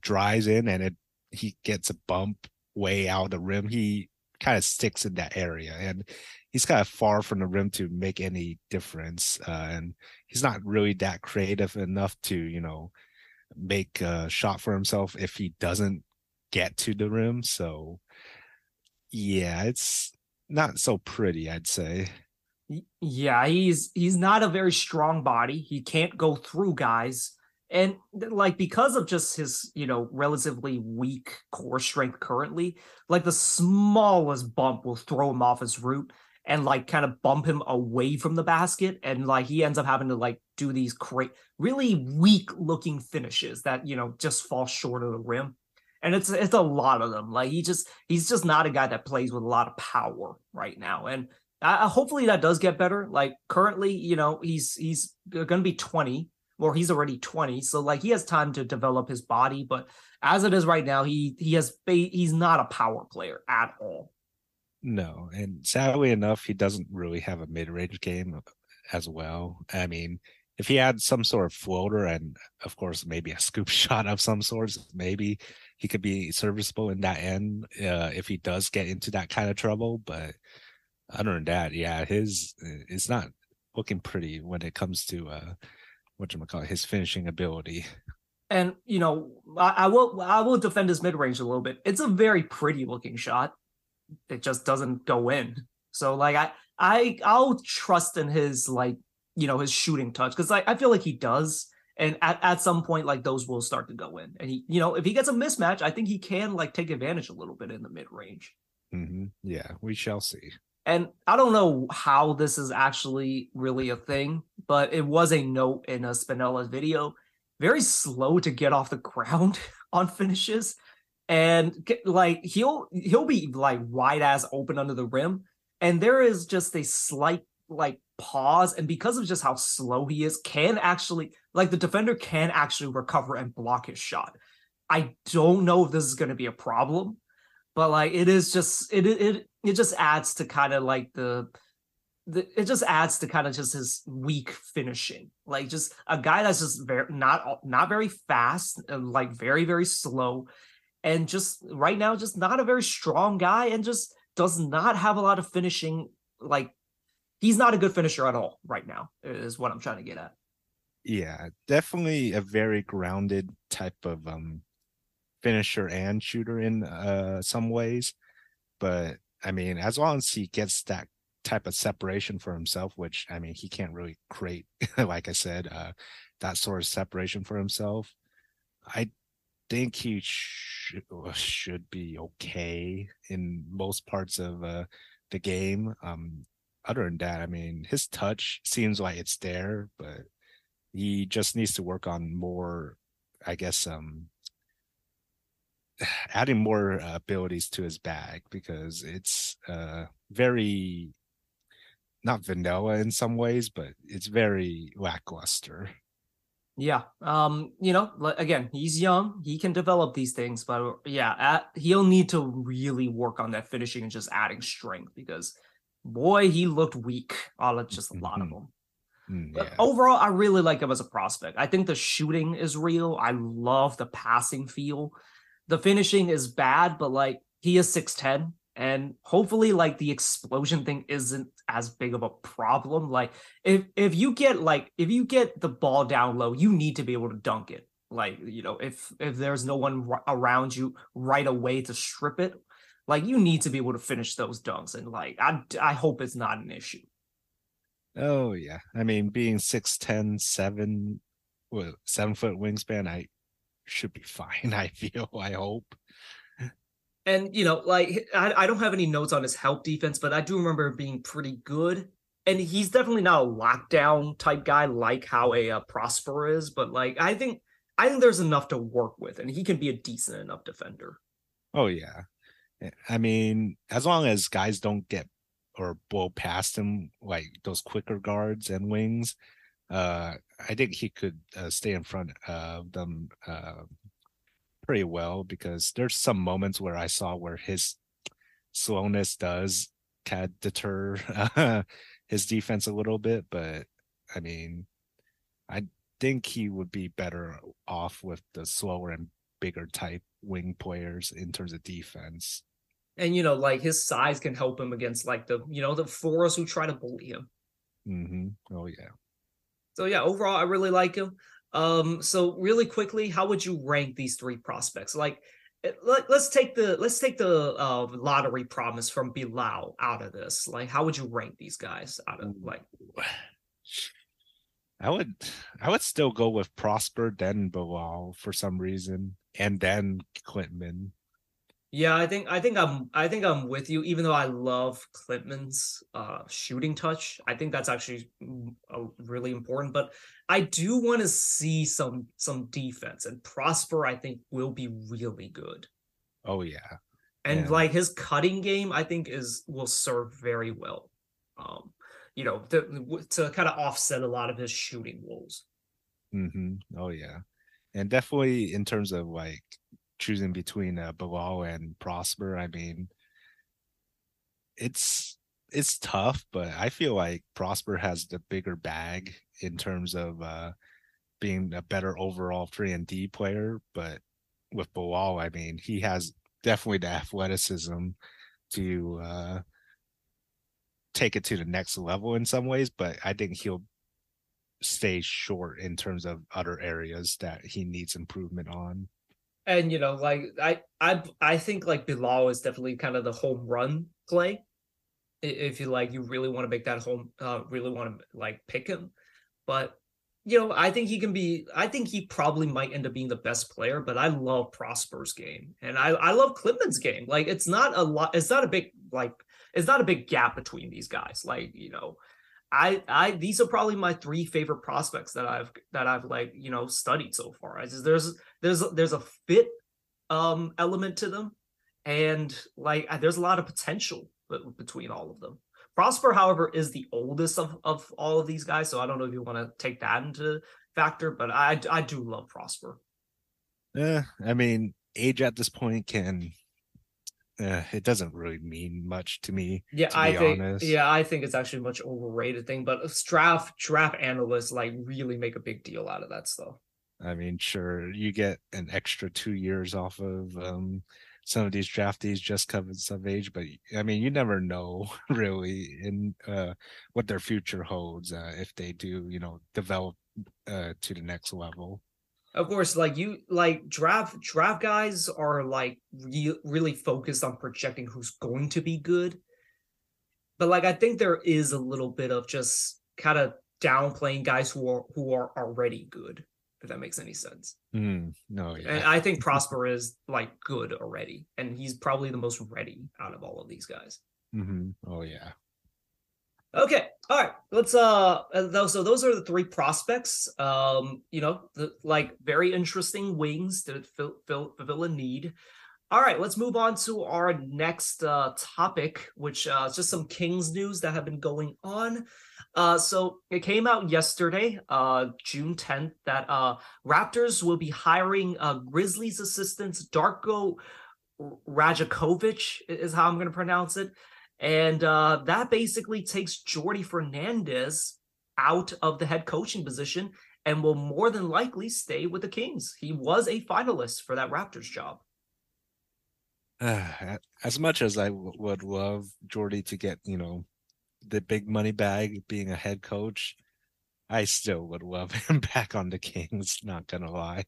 drives in, and it he gets a bump way out the rim. He kind of sticks in that area, and he's kind of far from the rim to make any difference. Uh, and he's not really that creative enough to you know make a shot for himself if he doesn't get to the rim. So yeah, it's not so pretty, I'd say. Yeah, he's he's not a very strong body. He can't go through guys. And like because of just his, you know, relatively weak core strength currently, like the smallest bump will throw him off his route and like kind of bump him away from the basket and like he ends up having to like do these great really weak looking finishes that, you know, just fall short of the rim. And it's it's a lot of them. Like he just he's just not a guy that plays with a lot of power right now. And uh, hopefully that does get better. Like currently, you know, he's he's going to be 20 or he's already 20. So like he has time to develop his body, but as it is right now, he he has he's not a power player at all. No, and sadly enough, he doesn't really have a mid-range game as well. I mean, if he had some sort of floater and of course maybe a scoop shot of some sorts, maybe he could be serviceable in that end uh, if he does get into that kind of trouble. But other than that, yeah, his it's not looking pretty when it comes to uh what you call his finishing ability. And you know, I, I will I will defend his mid range a little bit. It's a very pretty looking shot. It just doesn't go in. So like I I I'll trust in his like you know his shooting touch because like I feel like he does. And at, at some point, like those will start to go in. And he, you know, if he gets a mismatch, I think he can like take advantage a little bit in the mid range. hmm Yeah, we shall see. And I don't know how this is actually really a thing, but it was a note in a Spinella's video. Very slow to get off the ground on finishes. And like he'll he'll be like wide ass open under the rim. And there is just a slight like pause. And because of just how slow he is, can actually like the defender can actually recover and block his shot. I don't know if this is gonna be a problem, but like it is just it it it, just adds to kind of like the the, it just adds to kind of just his weak finishing. Like just a guy that's just very not not very fast, like very very slow, and just right now just not a very strong guy, and just does not have a lot of finishing. Like he's not a good finisher at all right now. Is what I'm trying to get at. Yeah, definitely a very grounded type of um finisher and shooter in uh some ways. But I mean, as long as he gets that type of separation for himself, which I mean he can't really create, like I said, uh that sort of separation for himself, I think he should should be okay in most parts of uh the game. Um other than that, I mean his touch seems like it's there, but he just needs to work on more i guess um adding more uh, abilities to his bag because it's uh very not vanilla in some ways but it's very lackluster Yeah. Um, you know, again, he's young. He can develop these things, but yeah, at, he'll need to really work on that finishing and just adding strength because boy, he looked weak on just a lot of Mhm. them. Mm, But yeah overall, I really like him as a prospect. I think the shooting is real. I love the passing feel. The finishing is bad, but like he is 6'10 and hopefully like the explosion thing isn't as big of a problem. Like if if you get like if you get the ball down low, you need to be able to dunk it. Like, you know, if if there's no one r- around you right away to strip it, like you need to be able to finish those dunks and like I I hope it's not an issue. Oh yeah. I mean, being six ten, seven, what, seven foot wingspan, I should be fine. I feel. I hope. And you know, like I, I don't have any notes on his help defense, but I do remember being pretty good. And he's definitely not a lockdown type guy like how a uh, Prosper is, but like I think I think there's enough to work with, and he can be a decent enough defender. Oh yeah. Eh, I mean, as long as guys don't get or blow past him like those quicker guards and wings, uh, I think he could uh, stay in front of them uh, pretty well because there's some moments where I saw where his slowness does kind of deter uh, his defense a little bit, but I mean, I think he would be better off with the slower and bigger type wing players in terms of defense. And you know, like his size can help him against like the you know the fours who try to bully him. Mm-hmm. Oh yeah. So yeah, overall, I really like him. Um, so really quickly, how would you rank these three prospects? Like, eh, let, us take the let's take the uh, lottery promise from Bilal out of this. Like, how would you rank these guys out of like? I would I would still go with Prosper, then Bilal for some reason, and then Klintman. Yeah, I think I think I'm I think I'm with you. Even though I love Klintman's uh, shooting touch, I think that's actually mm, really important. But I do want to see some some defense, and Prosper I think will be really good. Oh yeah, and yeah. like his cutting game, I think is will serve very well. Um, you know, to to kind of offset a lot of his shooting woes. Mm-hmm. Oh yeah, and definitely in terms of like choosing between uh, Bilal and Prosper, I mean, it's it's tough, but I feel like Prosper has the bigger bag in terms of uh, being a better overall three and D player. But with Bilal, I mean, he has definitely the athleticism to uh, take it to the next level in some ways. But I think he'll stay short in terms of other areas that he needs improvement on and you know, like I I I think like Bilal is definitely kind of the home run play. If you like, you really want to make that home, uh, really want to like pick him, but you know, I think he can be. I think he probably might end up being the best player. But I love Prosper's game, and I I love Klintman's game. Like it's not a lot. It's not a big like. It's not a big gap between these guys. Like you know, I I these are probably my three favorite prospects that I've that I've like you know studied so far. I just there's there's there's a fit um element to them, and like there's a lot of potential between all of them. Prosper, however, is the oldest of of all of these guys, so I don't know if you want to take that into factor, but I I do love Prosper. Yeah, I mean, age at this point can uh, it doesn't really mean much to me. Yeah, to I think. Honest. Yeah, I think it's actually a much overrated thing. But draft draft analysts like really make a big deal out of that stuff. I mean, sure, you get an extra two years off of um, some of these draftees just coming of age, but I mean, you never know really in uh, what their future holds uh, if they do, you know, develop uh, to the next level. Of course like you like draft draft guys are like re- really focused on projecting who's going to be good. But like i think there is a little bit of just kind of downplaying guys who are who are already good if that makes any sense mm, no yeah. and i think prosper is like good already and he's probably the most ready out of all of these guys mm-hmm. oh yeah Okay. All right. Let's uh so those are the three prospects. Um, you know, the like very interesting wings to fill, fill, fulfill a need. All right, let's move on to our next uh topic, which uh is just some Kings news that have been going on. Uh so it came out yesterday, uh June 10th, that uh Raptors will be hiring uh Grizzlies assistant Darko Rajakovic is how I'm gonna pronounce it and uh, that basically takes Jordi Fernandez out of the head coaching position and will more than likely stay with the Kings. He was a finalist for that Raptors job. As much as I w- would love Jordi to get, you know, the big money bag being a head coach, I still would love him back on the Kings, not gonna lie.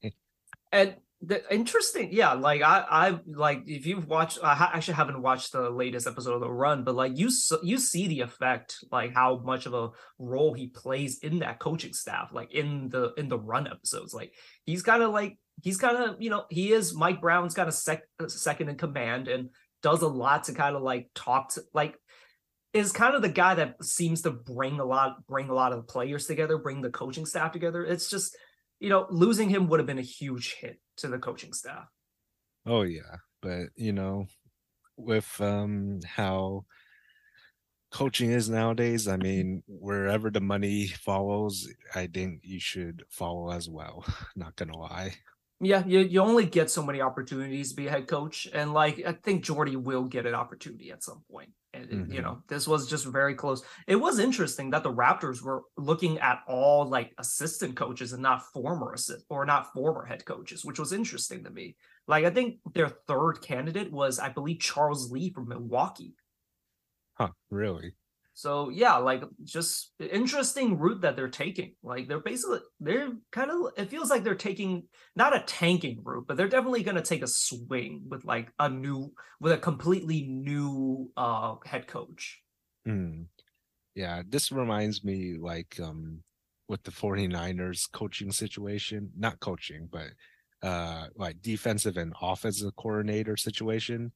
And the interesting yeah like i i like if you've watched i ha- actually haven't watched the latest episode of the run but like you you see the effect like how much of a role he plays in that coaching staff like in the in the run episodes like he's kind of like he's kind of you know he is mike brown's kind of sec- second in command and does a lot to kind of like talk to like is kind of the guy that seems to bring a lot bring a lot of the players together bring the coaching staff together it's just you know, losing him would have been a huge hit to the coaching staff. Oh yeah, but you know, with um how coaching is nowadays, I mean, wherever the money follows, I think you should follow as well. Not gonna lie. Yeah, you, you only get so many opportunities to be a head coach. And like I think Jordi will get an opportunity at some point. Mm-hmm. you know, this was just very close. It was interesting that the Raptors were looking at all like assistant coaches and not former assist or not former head coaches, which was interesting to me. Like I think their third candidate was, I believe, Charles Lee from Milwaukee. Huh, really? So yeah, like just interesting route that they're taking. Like they're basically they're kind of it feels like they're taking not a tanking route, but they're definitely going to take a swing with like a new with a completely new uh head coach. Mm. Yeah, this reminds me like um with the 49ers coaching situation, not coaching, but uh like defensive and offensive coordinator situation.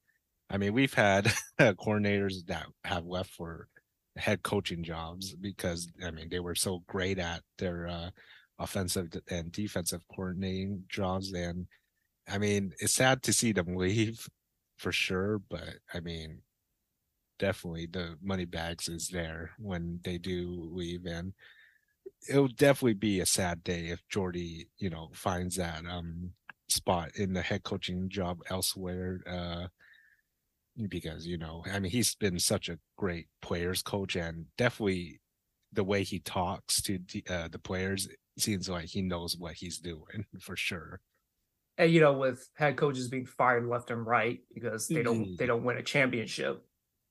I mean, we've had coordinators that have left for head coaching jobs because I mean they were so great at their uh, offensive and defensive coordinating jobs. And I mean, it's sad to see them leave for sure, but I mean, definitely the money bags is there when they do leave, and it'll definitely be a sad day if Jordi, you know, finds that um spot in the head coaching job elsewhere. Uh, because you know i mean he's been such a great players coach and definitely the way he talks to uh, the players seems like he knows what he's doing for sure. And you know with head coaches being fired left and right because they don't mm-hmm. they don't win a championship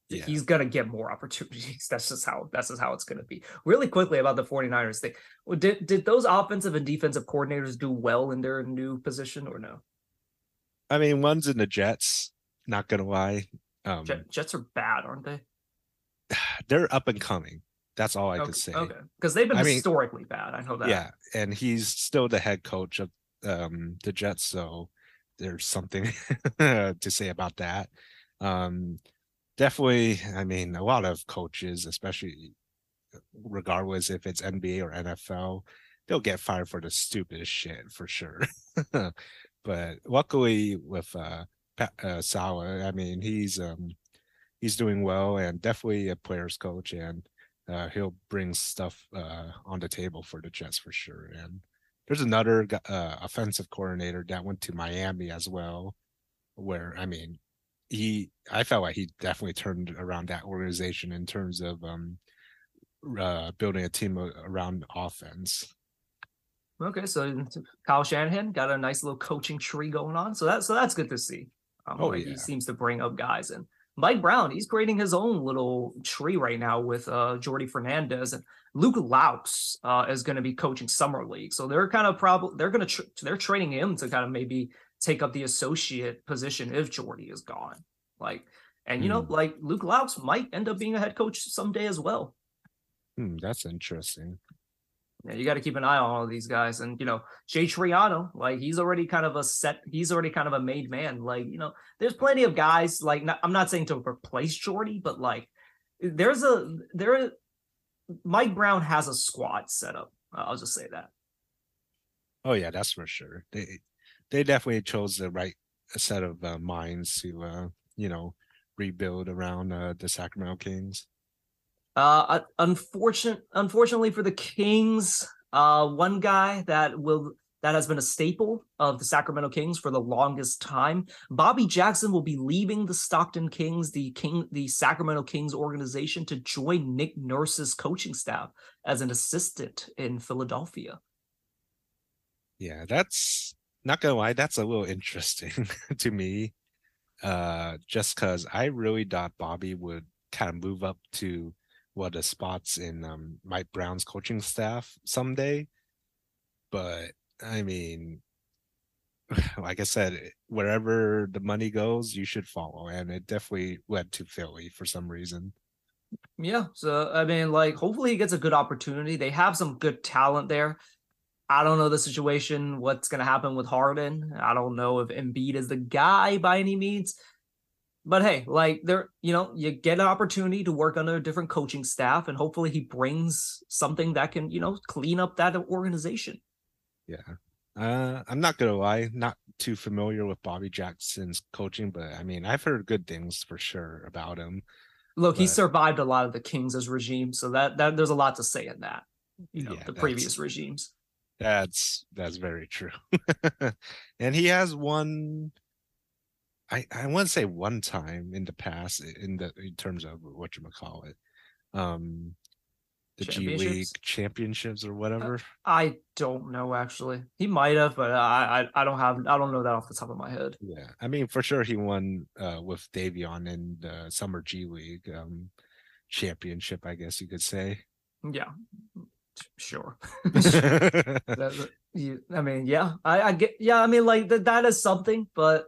yeah. he's gonna get more opportunities. That's just how that's just how it's gonna be. Really quickly about the 49ers thing. Did did those offensive and defensive coordinators do well in their new position or no? I mean one's in the jets not gonna lie. Um, Jet, Jets are bad, aren't they? They're up and coming. That's all I okay, could say. Okay, because they've been I historically mean, bad. I know that. Yeah, and he's still the head coach of um, the Jets, so there's something to say about that. Um, definitely, I mean, a lot of coaches, especially regardless if it's NBA or NFL, they'll get fired for the stupidest shit for sure. but luckily, with uh, uh, Saleh. I mean, he's um, he's doing well and definitely a player's coach, and uh, he'll bring stuff uh, on the table for the Jets for sure. And there's another uh, offensive coordinator that went to Miami as well, where I mean, he I felt like he definitely turned around that organization in terms of um, uh, building a team around offense. Okay, so Kyle Shanahan got a nice little coaching tree going on, so that's so that's good to see. Um, oh, yeah. He seems to bring up guys. And Mike Brown, he's creating his own little tree right now with uh, Jordi Fernandez and Luke Loucks uh, is going to be coaching summer league. So they're kind of probably they're going to tr- they're training him to kind of maybe take up the associate position if Jordi is gone. Like, and you mm. know, hmm. like Luke Loucks might end up being a head coach someday as well. Hmm, that's interesting yeah, you got to keep an eye on all these guys. And you know, Jay Triano, like he's already kind of a set. He's already kind of a made man. Like you know, there's plenty of guys. Like not, I'm not saying to replace Jordi, but like there's a there. Mike Brown has a squad set up. I'll just say that. Oh yeah, that's for sure. They they definitely chose the right set of uh, minds to uh, you know rebuild around uh, the Sacramento Kings. Uh, unfortunate, unfortunately for the Kings, uh, one guy that will that has been a staple of the Sacramento Kings for the longest time. Bobby Jackson will be leaving the Stockton Kings, the King, the Sacramento Kings organization, to join Nick Nurse's coaching staff as an assistant in Philadelphia. Yeah, that's not gonna lie, that's a little interesting to me. Uh, just because I really thought Bobby would kind of move up to what the spots in um, Mike Brown's coaching staff someday. But I mean, like I said, wherever the money goes, you should follow. And it definitely led to Philly for some reason. Yeah. So, I mean, like, hopefully he gets a good opportunity. They have some good talent there. I don't know the situation, what's going to happen with Harden. I don't know if Embiid is the guy by any means. But hey, like there, you know, you get an opportunity to work under a different coaching staff, and hopefully he brings something that can, you know, clean up that organization. Yeah. Uh, I'm not gonna lie, not too familiar with Bobby Jackson's coaching, but I mean, I've heard good things for sure about him. Look, but... he survived a lot of the Kings' regime, so that that there's a lot to say in that. You know, yeah, the previous regimes. That's that's very true. and he has one I I want to say one time in the past in the in terms of what you call it. Um the G League championships or uh, whatever? I don't know actually. He might have, but I, I I don't have I don't know that off the top of my head. Yeah, I mean for sure he won uh, with Davion in the Summer G League um, championship, I guess you could say. Yeah, sure. that, you, I mean, yeah, I, I get, yeah, I mean, like that that is something, but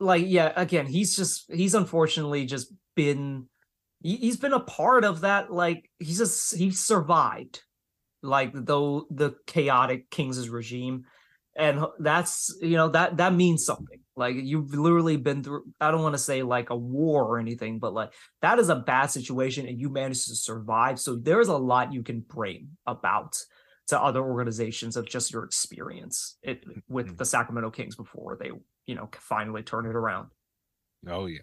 like, yeah, again, he's just he's unfortunately just been he, has been a part of that. Like he's just he survived, like though the chaotic Kings' regime, and that's you know that that means something. Like you've literally been through. I don't want to say like a war or anything, but like that is a bad situation, and you managed to survive. So there's a lot you can bring about to other organizations of just your experience it, with mm-hmm. the Sacramento Kings before they, you know, finally turn it around. Oh yeah.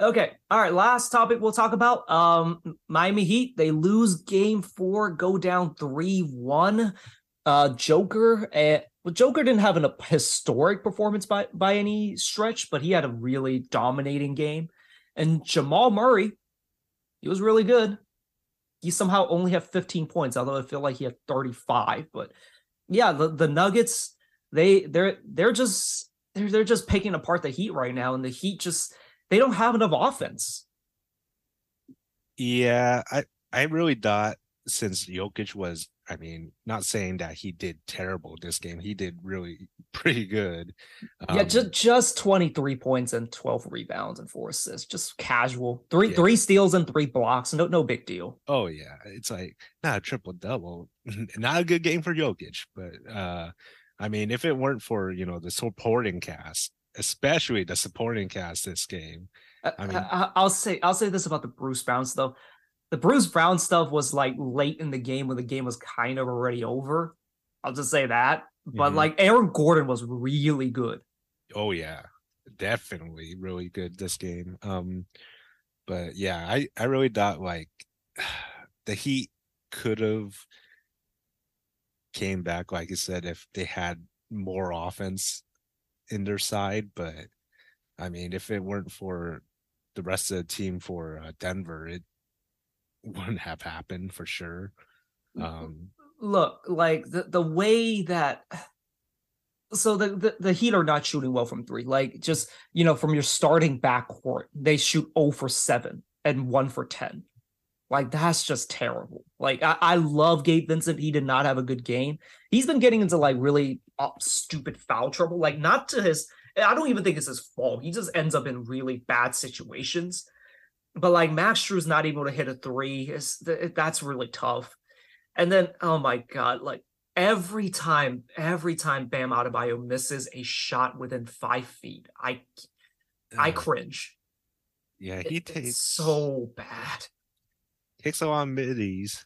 Okay. All right. Last topic we'll talk about. Um, Miami Heat. They lose game four, go down 3 1. Uh, Joker. Uh, well, Joker didn't have an, a historic performance by, by any stretch, but he had a really dominating game. And Jamal Murray, he was really good. He somehow only had 15 points, although I feel like he had 35. But yeah, the, the Nuggets, they they're they're just they're they're just picking apart the Heat right now, and the Heat just they don't have enough offense. Yeah, I I really thought since Jokic was, I mean, not saying that he did terrible this game, he did really pretty good. Um, yeah, just just 23 points and 12 rebounds and four assists, just casual. Three yeah. three steals and three blocks, no no big deal. Oh yeah, it's like not a triple double, not a good game for Jokic, but uh I mean, if it weren't for you know the supporting cast, especially the supporting cast this game. Uh, I mean, I, will say I'll say this about the Bruce Brown stuff. The Bruce Brown stuff was like late in the game when the game was kind of already over. I'll just say that. But mm-hmm. like Aaron Gordon was really good. Oh yeah, definitely really good this game. Um, but yeah, I I really thought like the Heat could have came back, like I said, if they had more offense in their side, but I mean, if it weren't for the rest of the team for uh, Denver, it wouldn't have happened for sure. Um, Look, like the the way that so the, the, the Heat are not shooting well from three. Like just you know, from your starting backcourt, they shoot 0 for 7 and 1 for 10. Like that's just terrible. Like I, I love Gabe Vincent. He did not have a good game. He's been getting into like really uh, stupid foul trouble. Like not to his. I don't even think it's his fault. He just ends up in really bad situations. But like Max Strus's not able to hit a three. Is that's really tough. And then oh my god, like every time, every time Bam Adebayo misses a shot within five feet, I I cringe. Yeah, he it, takes so bad takes a lot of middies.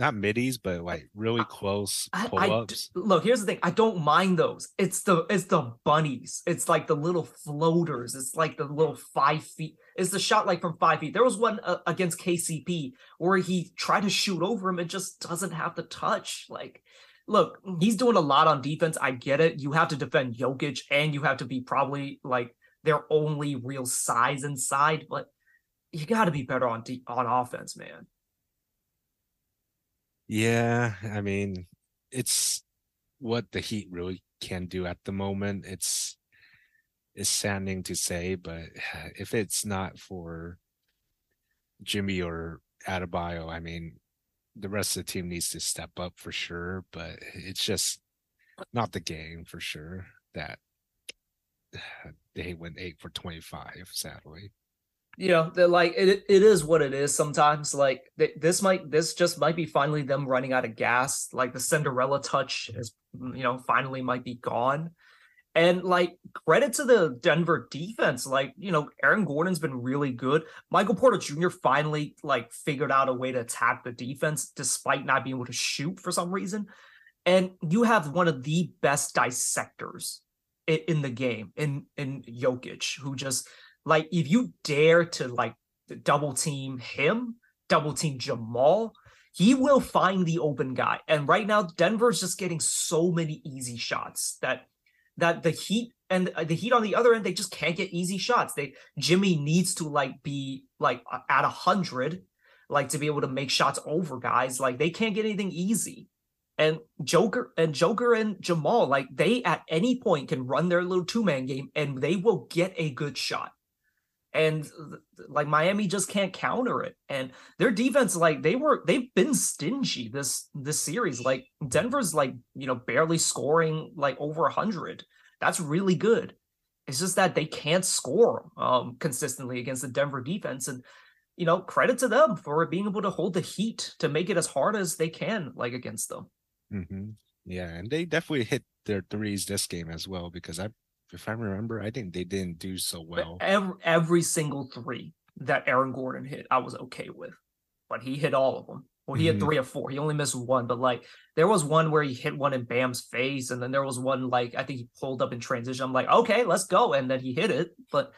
Not, middies, but like really close pull-ups. look, here's the thing. I don't mind those. It's the it's the bunnies. It's like the little floaters. It's like the little five feet. It's the shot like from five feet. There was one uh, against KCP where he tried to shoot over him and just doesn't have the touch. Like, look, he's doing a lot on defense. I get it. You have to defend Jokic and you have to be probably like their only real size inside, but you got to be better on de- on offense, man. Yeah, I mean, it's what the Heat really can do at the moment. It's it's saddening to say, but if it's not for Jimmy or Adebayo, I mean, the rest of the team needs to step up for sure. But it's just not the game for sure. that they went eight for 25, sadly. You know, they're like it. It is what it is. Sometimes, like this might, this just might be finally them running out of gas. Like the Cinderella touch is, mm, you know, finally might be gone. And like credit to the Denver defense, like you know, Aaron Gordon's been really good. Michael Porter Jr. finally like figured out a way to attack the defense despite not being able to shoot for some reason. And you have one of the best dissectors in, in the game in in Jokic, who just like if you dare to like double team him, double team Jamal, he will find the open guy. And right now, Denver's just getting so many easy shots that that the Heat and uh, the Heat on the other end, they just can't get easy shots. They Jimmy needs to like be like at a hundred, like to be able to make shots over guys. Like they can't get anything easy. And Joker and Joker and Jamal, like they at any point can run their little two man game and they will get a good shot. And like Miami just can't counter it. And their defense, like they were, they've been stingy this this series. Like Denver's like you know barely scoring like over hundred that's really good. It's just that they can't score um, consistently against the Denver defense. And, you know, credit to them for being able to hold the heat to make it as hard as they can, like against them. Mm-hmm. Yeah. And they definitely hit their threes this game as well, because I, if I remember, I think they didn't do so well. Every, every single three that Aaron Gordon hit, I was okay with, but he hit all of them. Well, he mm-hmm. had three or four. He only missed one, but like there was one where he hit one in Bam's face, and then there was one like I think he pulled up in transition. I'm like, okay, let's go, and then he hit it. But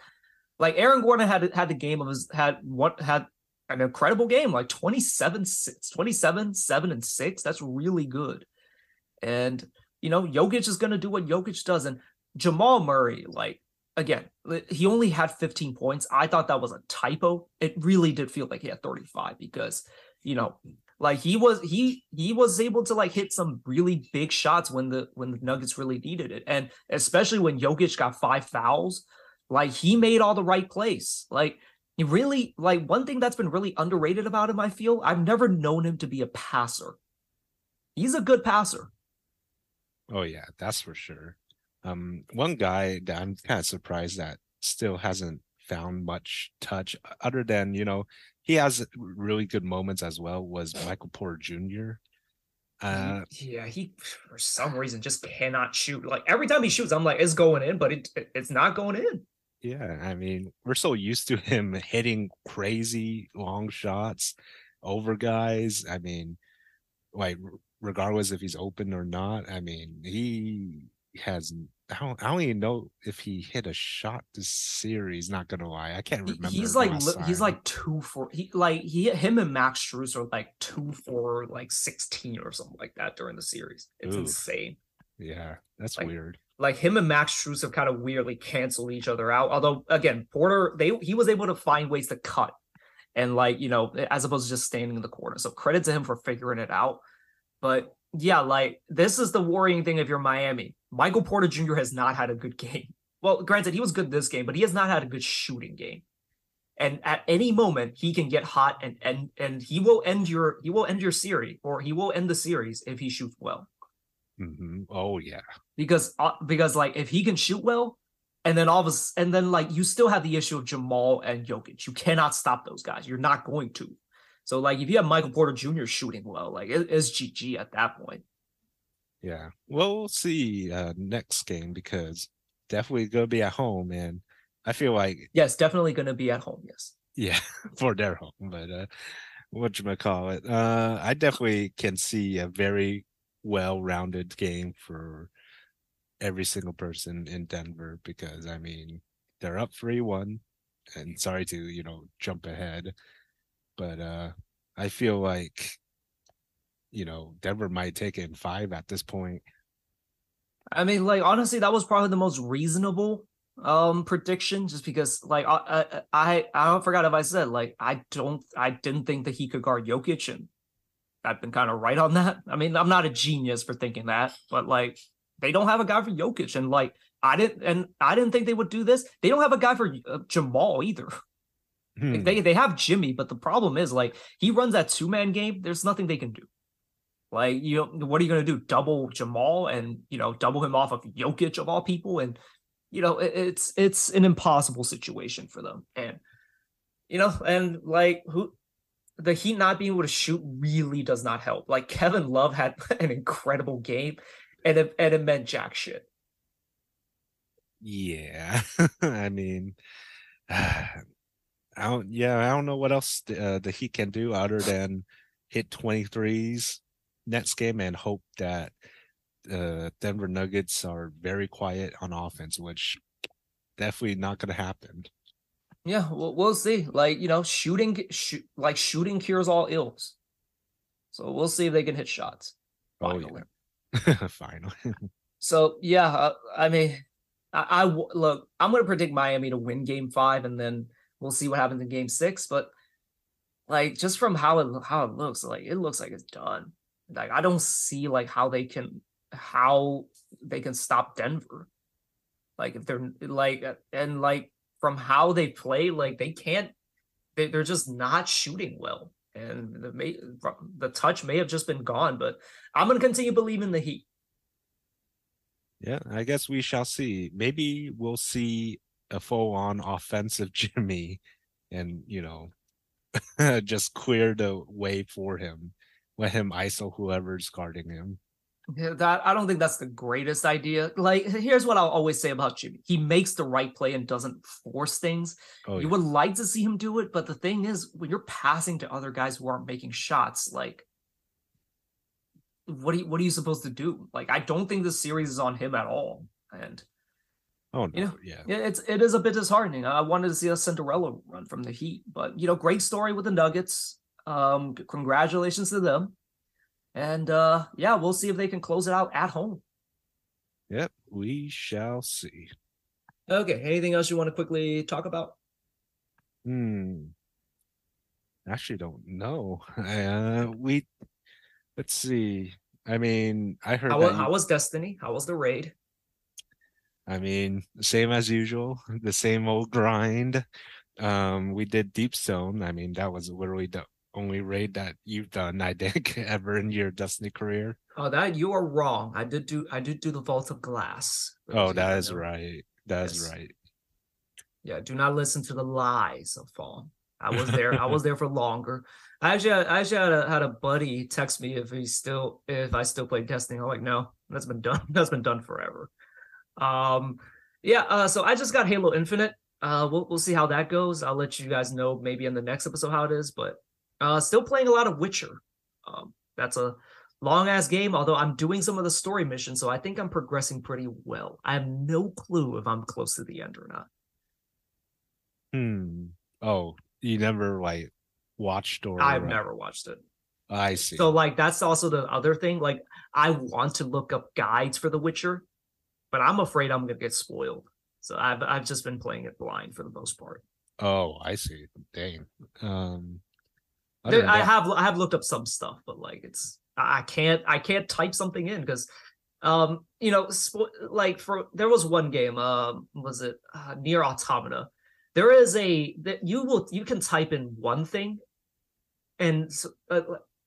like Aaron Gordon had had the game of his had what had an incredible game, like 27, 6, 27, 7, and 6. That's really good. And you know, Jokic is gonna do what Jokic does. And Jamal Murray, like again, he only had 15 points. I thought that was a typo. It really did feel like he had 35 because you know like he was he he was able to like hit some really big shots when the when the Nuggets really needed it, and especially when Jokic got five fouls, like he made all the right plays. Like he really like one thing that's been really underrated about him. I feel I've never known him to be a passer. He's a good passer. Oh yeah, that's for sure. Um, one guy that I'm kind of surprised that still hasn't found much touch other than you know he has really good moments as well. Was Michael Porter Jr. Uh, yeah, he for some reason just cannot shoot. Like every time he shoots, I'm like, it's going in, but it it's not going in. Yeah, I mean, we're so used to him hitting crazy long shots over guys. I mean, like regardless if he's open or not. I mean, he has I don't, I don't even know if he hit a shot this series. Not gonna lie, I can't remember. He's like he's like two for he like he him and Max Strus are like two for like sixteen or something like that during the series. It's insane. Yeah, that's like, weird. Like him and Max Strus have kind of weirdly canceled each other out. Although again, Porter they he was able to find ways to cut and like you know as opposed to just standing in the corner. So credit to him for figuring it out. But yeah, like this is the worrying thing if you're Miami Michael Porter Jr. has not had a good game. Well, granted, he was good this game, but he has not had a good shooting game. And at any moment, he can get hot and and and he will end your he will end your series or he will end the series if he shoots well. Mm-hmm. Oh yeah, because uh, because like if he can shoot well, and then all of a and then like you still have the issue of Jamal and Jokic. You cannot stop those guys. You're not going to. So like if you have Michael Porter Jr. shooting well, like it, it's GG at that point. Yeah. Well, we'll see uh, next game because definitely going to be at home. And I feel like. Yes, definitely going to be at home. Yes. Yeah, for their home. But uh, what you call it? Uh, I definitely can see a very well rounded game for every single person in Denver because, I mean, they're up 3 1. And sorry to, you know, jump ahead. But uh, I feel like you know, Denver might take it in five at this point. I mean, like honestly, that was probably the most reasonable um prediction just because like I I I don't forgot if I said like I don't I didn't think that he could guard Jokic and I've been kind of right on that. I mean, I'm not a genius for thinking that, but like they don't have a guy for Jokic and like I didn't and I didn't think they would do this. They don't have a guy for uh, Jamal either. Hmm. they they have Jimmy, but the problem is like he runs that two man game. There's nothing they can do. Like, you know, what are you going to do? Double Jamal and you know, double him off of Jokic of all people, and you know, it, it's it's an impossible situation for them. And you know, and like who the Heat not being able to shoot really does not help. Like Kevin Love had an incredible game, and it, and it meant jack shit. Yeah, I mean, I don't. Yeah, I don't know what else the, uh, the Heat can do other than hit 23s next game and hope that uh, Denver Nuggets are very quiet on offense, which definitely not going to happen. Yeah, we'll, we'll see. Like you know, shooting, shoot, like shooting cures all ills. So we'll see if they can hit shots. Finally. Oh, yeah. finally. so yeah, uh, I mean, I, I look. I'm going to predict Miami to win Game Five, and then we'll see what happens in Game Six. But like, just from how it how it looks, like it looks like it's done. Like I don't see like how they can how they can stop Denver. Like if they're like and like from how they play, like they can't. They, they're just not shooting well, and the may, the touch may have just been gone. But I'm gonna continue believing the Heat. Yeah, I guess we shall see. Maybe we'll see a full-on offensive Jimmy, and you know, just clear the way for him. Let him ISO whoever's guarding him. Yeah, that I don't think that's the greatest idea. Like, here's what I'll always say about Jimmy: he makes the right play and doesn't force things. Oh, you yeah. would like to see him do it, but the thing is, when you're passing to other guys who aren't making shots, like, what are you, what are you supposed to do? Like, I don't think the series is on him at all. And oh, no, you know, yeah, it's it is a bit disheartening. I wanted to see a Cinderella run from the Heat, but you know, great story with the Nuggets. Um, congratulations to them. And uh yeah, we'll see if they can close it out at home. Yep, we shall see. Okay, anything else you want to quickly talk about? Hmm. Actually don't know. Uh we let's see. I mean, I heard how, you, how was Destiny? How was the raid? I mean, same as usual, the same old grind. Um, we did Deep Stone. I mean, that was literally the only raid that you've done, I think, ever in your Destiny career. Oh, that you are wrong. I did do I did do the Vault of Glass. Oh, that is right. That is yes. right. Yeah, do not listen to the lies of Fall. I was there. I was there for longer. I actually, I actually had a, had a buddy text me if he still if I still play Destiny. I'm like, no, that's been done. That's been done forever. Um, yeah. Uh, so I just got Halo Infinite. Uh, we'll we'll see how that goes. I'll let you guys know maybe in the next episode how it is. But uh, still playing a lot of Witcher. Um, that's a long ass game, although I'm doing some of the story missions, so I think I'm progressing pretty well. I have no clue if I'm close to the end or not. Hmm. Oh, you never like watched or I've never watched it. I see. So like that's also the other thing. Like I want to look up guides for The Witcher, but I'm afraid I'm gonna get spoiled. So I've I've just been playing it blind for the most part. Oh, I see. Dang. Um there, I have I have looked up some stuff, but like it's I can't I can't type something in because um you know sp- like for there was one game um was it uh, NieR Automata there is a that you will you can type in one thing and uh,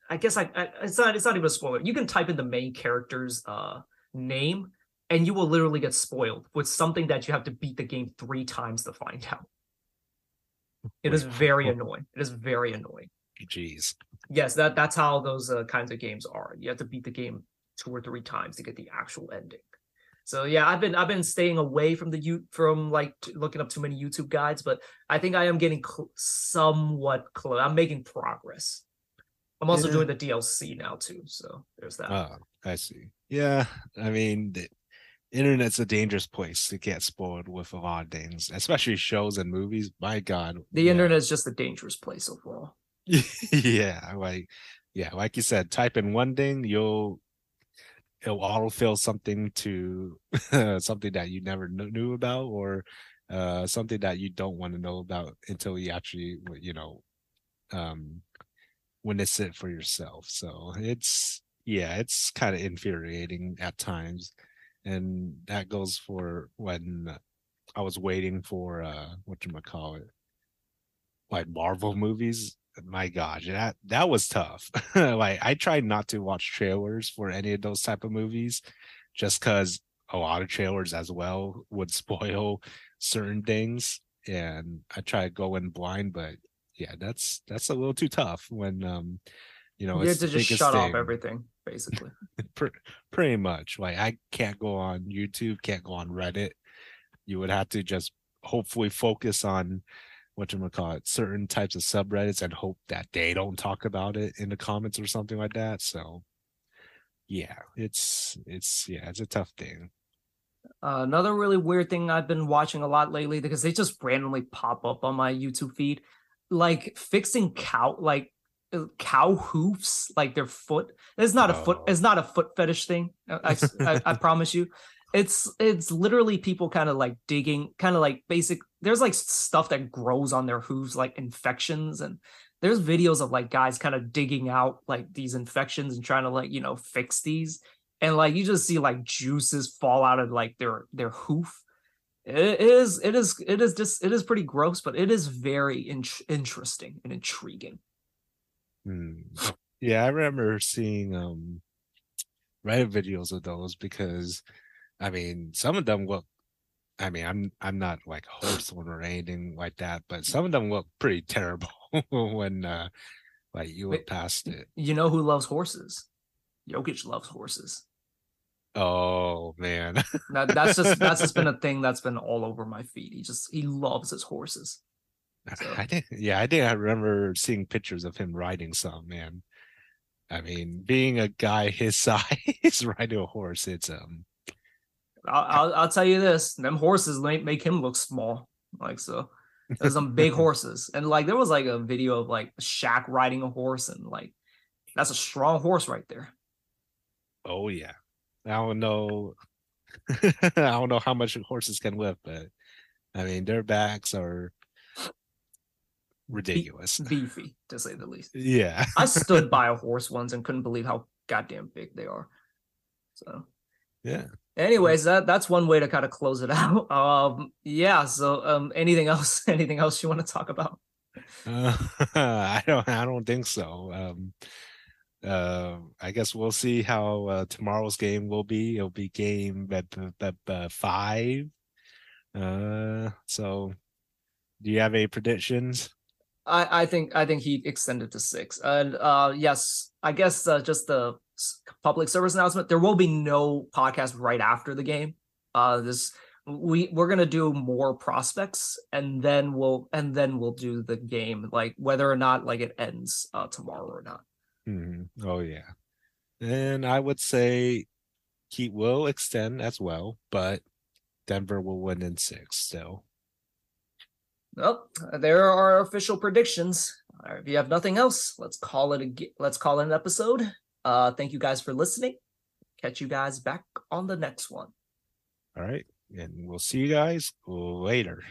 I guess I, I, it's not it's not even a spoiler you can type in the main character's uh name and you will literally get spoiled with something that you have to beat the game three times to find out. It is very annoying. It is very annoying. Jeez. Yes, that that's how those uh, kinds of games are. You have to beat the game two or three times to get the actual ending. So yeah, I've been I've been staying away from the you from like t- looking up too many YouTube guides, but I think I am getting cl- somewhat close. I'm making progress. I'm also yeah. doing the DLC now too, so there's that. Oh, I see. Yeah, I mean, the internet's a dangerous place to get spoiled with a lot of things, especially shows and movies. My God, the yeah. internet is just a dangerous place overall. yeah, like yeah, like you said, type in one thing, you'll it'll autofill something to something that you never knew about or uh something that you don't want to know about until you actually you know um witness it for yourself so it's yeah it's kind of infuriating at times and that goes for when i was waiting for uh what you call it like Marvel movies, my gosh, that that was tough. like I tried not to watch trailers for any of those type of movies, just because a lot of trailers as well would spoil certain things, and I try to go in blind. But yeah, that's that's a little too tough when um, you know, You it's had to just shut off everything, basically. Pretty much. Like I can't go on YouTube, can't go on Reddit. You would have to just hopefully focus on what you call it, certain types of subreddits, and hope that they don't talk about it in the comments or something like that. So, yeah, it's it's yeah, it's a tough thing. Uh, another really weird thing I've been watching a lot lately because they just randomly pop up on my YouTube feed, like fixing cow like cow hoofs, like their foot. It's not a foot. Oh. It's not a foot fetish thing. I I promise you. It's it's literally people kind of like digging, kind of like basic. There's like stuff that grows on their hooves, like infections, and there's videos of like guys kind of digging out like these infections and trying to like you know fix these and like you just see like juices fall out of like their their hoof it is it is it is just it is pretty gross but it is very in- interesting and intriguing Hmm. Yeah, I remember seeing um Reddit videos of those because I mean some of them look I mean I'm I'm not like wholesome or anything like that, but some of them look pretty terrible when uh like you look past it. you know who loves horses Jokic loves horses Oh man. that, that's just that's just been a thing that's been all over my feed he just he loves his horses So- I think yeah, I think I remember seeing pictures of him riding some, man. I mean, being a guy his size riding a horse, it's um I'll, I'll, I'll tell you this them horses make, make him look small like so there's some big horses and like there was like a video of like Shaq riding a horse and like that's a strong horse right there Oh yeah. I don't know. I don't know how much horses can lift, but I mean their backs are ridiculous. beefy to say the least Yeah. I stood by a horse once and couldn't believe how goddamn big they are. So, Yeah. anyways, that that's one way to kind of close it out. Um, yeah. So, um, anything else? Anything else you want to talk about? Uh, I don't I don't think so. Um uh I guess we'll see how uh, tomorrow's game will be. It'll be game at, at, uh, 5. Uh so do you have any predictions? I I think I think he extended to six. And uh, yes, I guess uh, just the public service announcement. There will be no podcast right after the game. Uh, this we we're gonna do more prospects and then we'll and then we'll do the game like whether or not like it ends uh tomorrow or not. Mhm. Oh yeah. And I would say Heat will extend as well, but Denver will win in six still. Well, there are our official predictions. Right, if you have nothing else, let's call it a let's call it an episode. Uh, thank you guys for listening. Catch you guys back on the next one. All right. And we'll see you guys later.